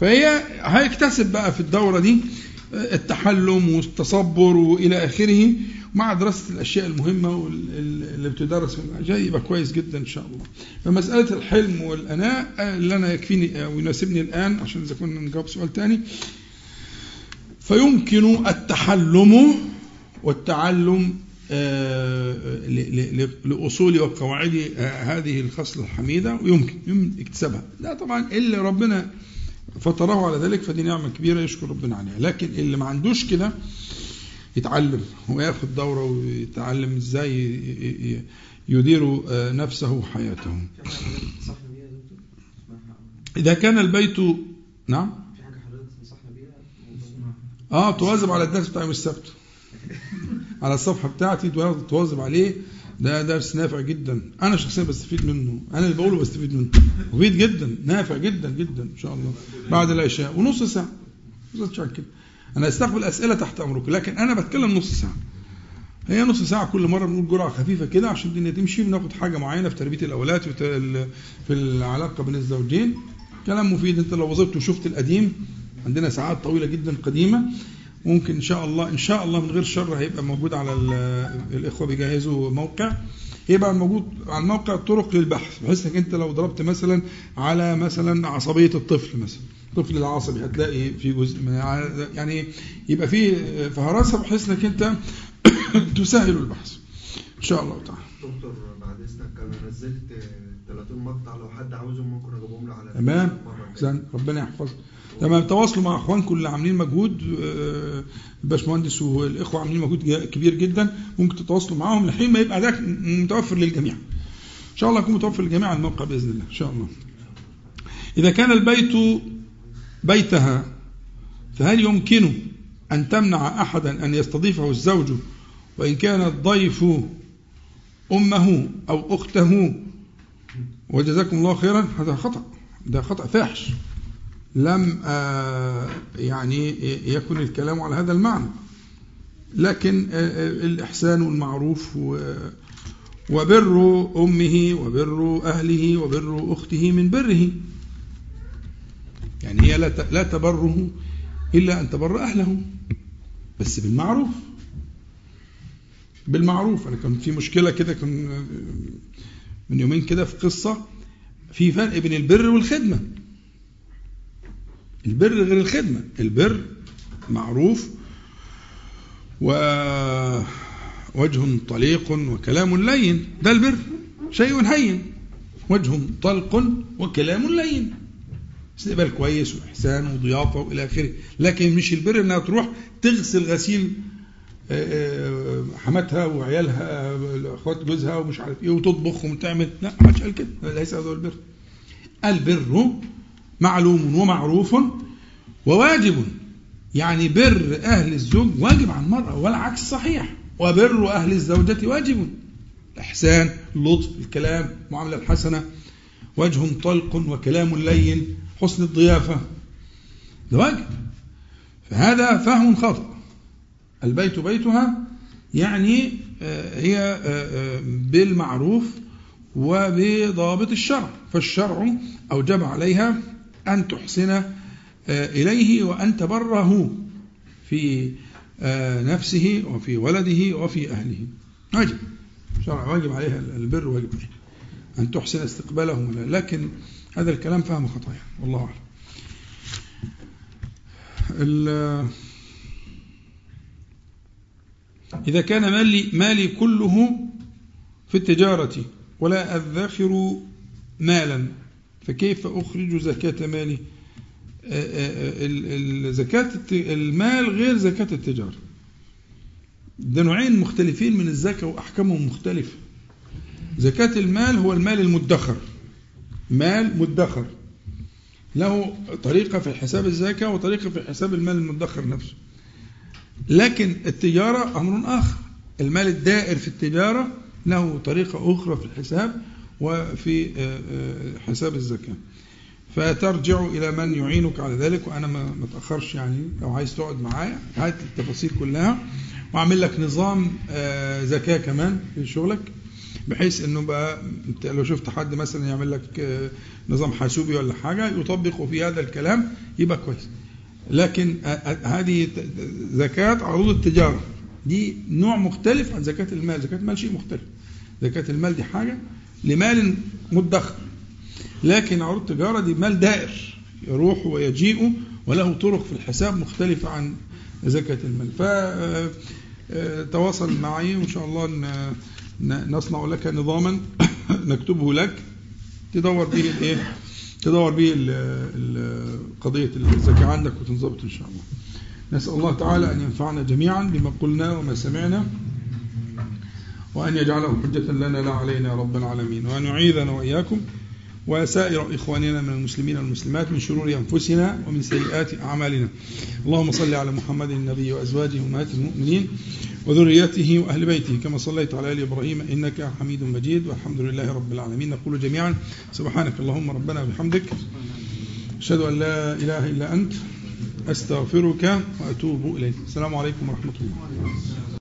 [SPEAKER 1] فهي هيكتسب بقى في الدورة دي التحلم والتصبر وإلى آخره مع دراسة الأشياء المهمة اللي بتدرس في الجاي يبقى كويس جدا إن شاء الله. فمسألة الحلم والأناء اللي أنا يكفيني أو يناسبني الآن عشان إذا كنا نجاوب سؤال ثاني فيمكن التحلم والتعلم آه، لأصول وقواعد هذه الخصلة الحميدة ويمكن يمكن اكتسابها. لا طبعا اللي ربنا فطره على ذلك فدي نعمة كبيرة يشكر ربنا عليها، لكن اللي ما عندوش كده يتعلم وياخد دورة ويتعلم إزاي يدير نفسه وحياته. إذا كان البيت نعم؟ آه تواظب على الدرس بتاع يوم السبت على الصفحة بتاعتي توا- تواظب عليه ده درس نافع جدا. أنا شخصيا بستفيد منه. أنا اللي بقوله بستفيد منه. مفيد جدا. نافع جدا جدا إن شاء الله. بعد العشاء. ونص ساعة. نص ساعة كده. أنا أستقبل أسئلة تحت أمرك. لكن أنا بتكلم نص ساعة. هي نص ساعة كل مرة بنقول جرعة خفيفة كده عشان الدنيا تمشي بناخد حاجة معينة في تربية الأولاد في العلاقة بين الزوجين. كلام مفيد. أنت لو وظبت وشفت القديم. عندنا ساعات طويلة جدا قديمة. ممكن إن شاء الله إن شاء الله من غير شر هيبقى موجود على ال- الإخوة بيجهزوا موقع. يبقى موجود على الموقع طرق للبحث بحيث إنك أنت لو ضربت مثلا على مثلا عصبية الطفل مثلا. الطفل العصبي هتلاقي في جزء من يعني يبقى في فهرسة بحيث إنك أنت تسهل البحث. إن شاء الله تعالى.
[SPEAKER 5] دكتور بعد إذنك أنا نزلت 30 مقطع لو حد عاوزهم ممكن أجيبهم له على
[SPEAKER 1] تمام. ربنا يحفظك. تمام. تواصلوا مع اخوانكم اللي عاملين مجهود آه، الباشمهندس والاخوة عاملين مجهود كبير جدا. ممكن تتواصلوا معاهم لحين ما يبقى ده متوفر للجميع. إن شاء الله يكون متوفر للجميع على الموقع بإذن الله. إن شاء الله. إذا كان البيت بيتها فهل يمكن أن تمنع احدا أن يستضيفه الزوج؟ وإن كان الضيف أمه أو أخته وجزاكم الله خيرا. هذا خطأ. ده خطأ فاحش. لم آه، يعني يكن الكلام على هذا المعنى. لكن آه، الإحسان والمعروف وبر أمه وبر أهله وبر أخته من بره. يعني هي لا تبره إلا أن تبر أهله بس بالمعروف. بالمعروف. أنا كان في مشكلة كده كان من يومين كده في قصة في فرق بين البر والخدمة. البر غير الخدمة. البر معروف ووجه طليق وكلام لين. ده البر. شيء هين. وجه طلق وكلام لين. استقبال كويس وإحسان وضيافة وإلى آخره. لكن مش البر إنها تروح تغسل غسيل آه، آه، حماتها وعيالها أخوات جوزها ومش عارف إيه وتطبخ وتعمل. لا ما حدش قال كده. ليس هذا البر. البر معلوم ومعروف وواجب. يعني بر أهل الزوج واجب على المرأة والعكس صحيح. وبر أهل الزوجة واجب. الإحسان اللطف الكلام المعامله الحسنة وجه طلق وكلام لين حسن الضيافة. ده واجب. فهذا فهم خاطئ. البيت بيتها يعني آه، هي آه، آه، بالمعروف وبضابط الشرع. فالشرع أوجب عليها أن تحسن آه، إليه وأن تبره في آه، نفسه وفي ولده وفي أهله. واجب. شرع واجب عليها البر واجب عليها. أن تحسن استقبالهم. لكن هذا الكلام فهم خطايا والله أعلم. إذا كان مالي, مالي كله في التجارة ولا أذخر مالا. فكيف أخرج زكاة مالي؟ آه، آه، ال- زكاة المال غير زكاة التجارة. ده نوعين مختلفين من الزكاة وأحكامهم مختلفة. زكاة المال هو المال المدخر. مال مدخر. له طريقة في حساب الزكاة وطريقة في حساب المال المدخر نفسه. لكن التجارة أمر آخر. المال الدائر في التجارة له طريقة أخرى في الحساب وفي آه، آه، حساب الزكاة. فترجع إلى من يعينك على ذلك وأنا ما أتأخرش يعني. لو عايز تقعد معايا هات التفاصيل كلها وأعمل لك نظام آه، زكاة كمان في شغلك بحيث إنه بقى لو شفت حد مثلا يعمل لك نظام حاسوبي ولا حاجة يطبق في هذا الكلام يبقى كويس. لكن هذه زكاة عروض التجارة. دي نوع مختلف عن زكاة المال. زكاة المال شيء مختلف. زكاة المال دي حاجة. لمال مدخر. لكن عروض التجارة دي مال دائر يروح ويجيء وله طرق في الحساب مختلفة عن زكاة المال. ف آه، آه، معي وإن شاء الله نصنع لك نظاما نكتبه لك. تدور به الايه تدور به ال- ال- قضية الزكاة عندك وتنضبط إن شاء الله. نسأل الله تعالى أن ينفعنا جميعا بما قلنا وما سمعنا. وأن يجعله حجة لنا لا علينا رب العالمين. وأن يعيذنا وإياكم وسائر إخواننا من المسلمين والمسلمات من شرور أنفسنا ومن سيئات أعمالنا. اللهم صل على محمد النبي وأزواجه أمهات المؤمنين وذريته وأهل بيته. كما صليت على آل إبراهيم إنك حميد مجيد. والحمد لله رب العالمين. نقول جميعا سبحانك اللهم ربنا وبحمدك. أشهد أن لا إله إلا أنت. أستغفرك وأتوب إليك. السلام عليكم ورحمة الله.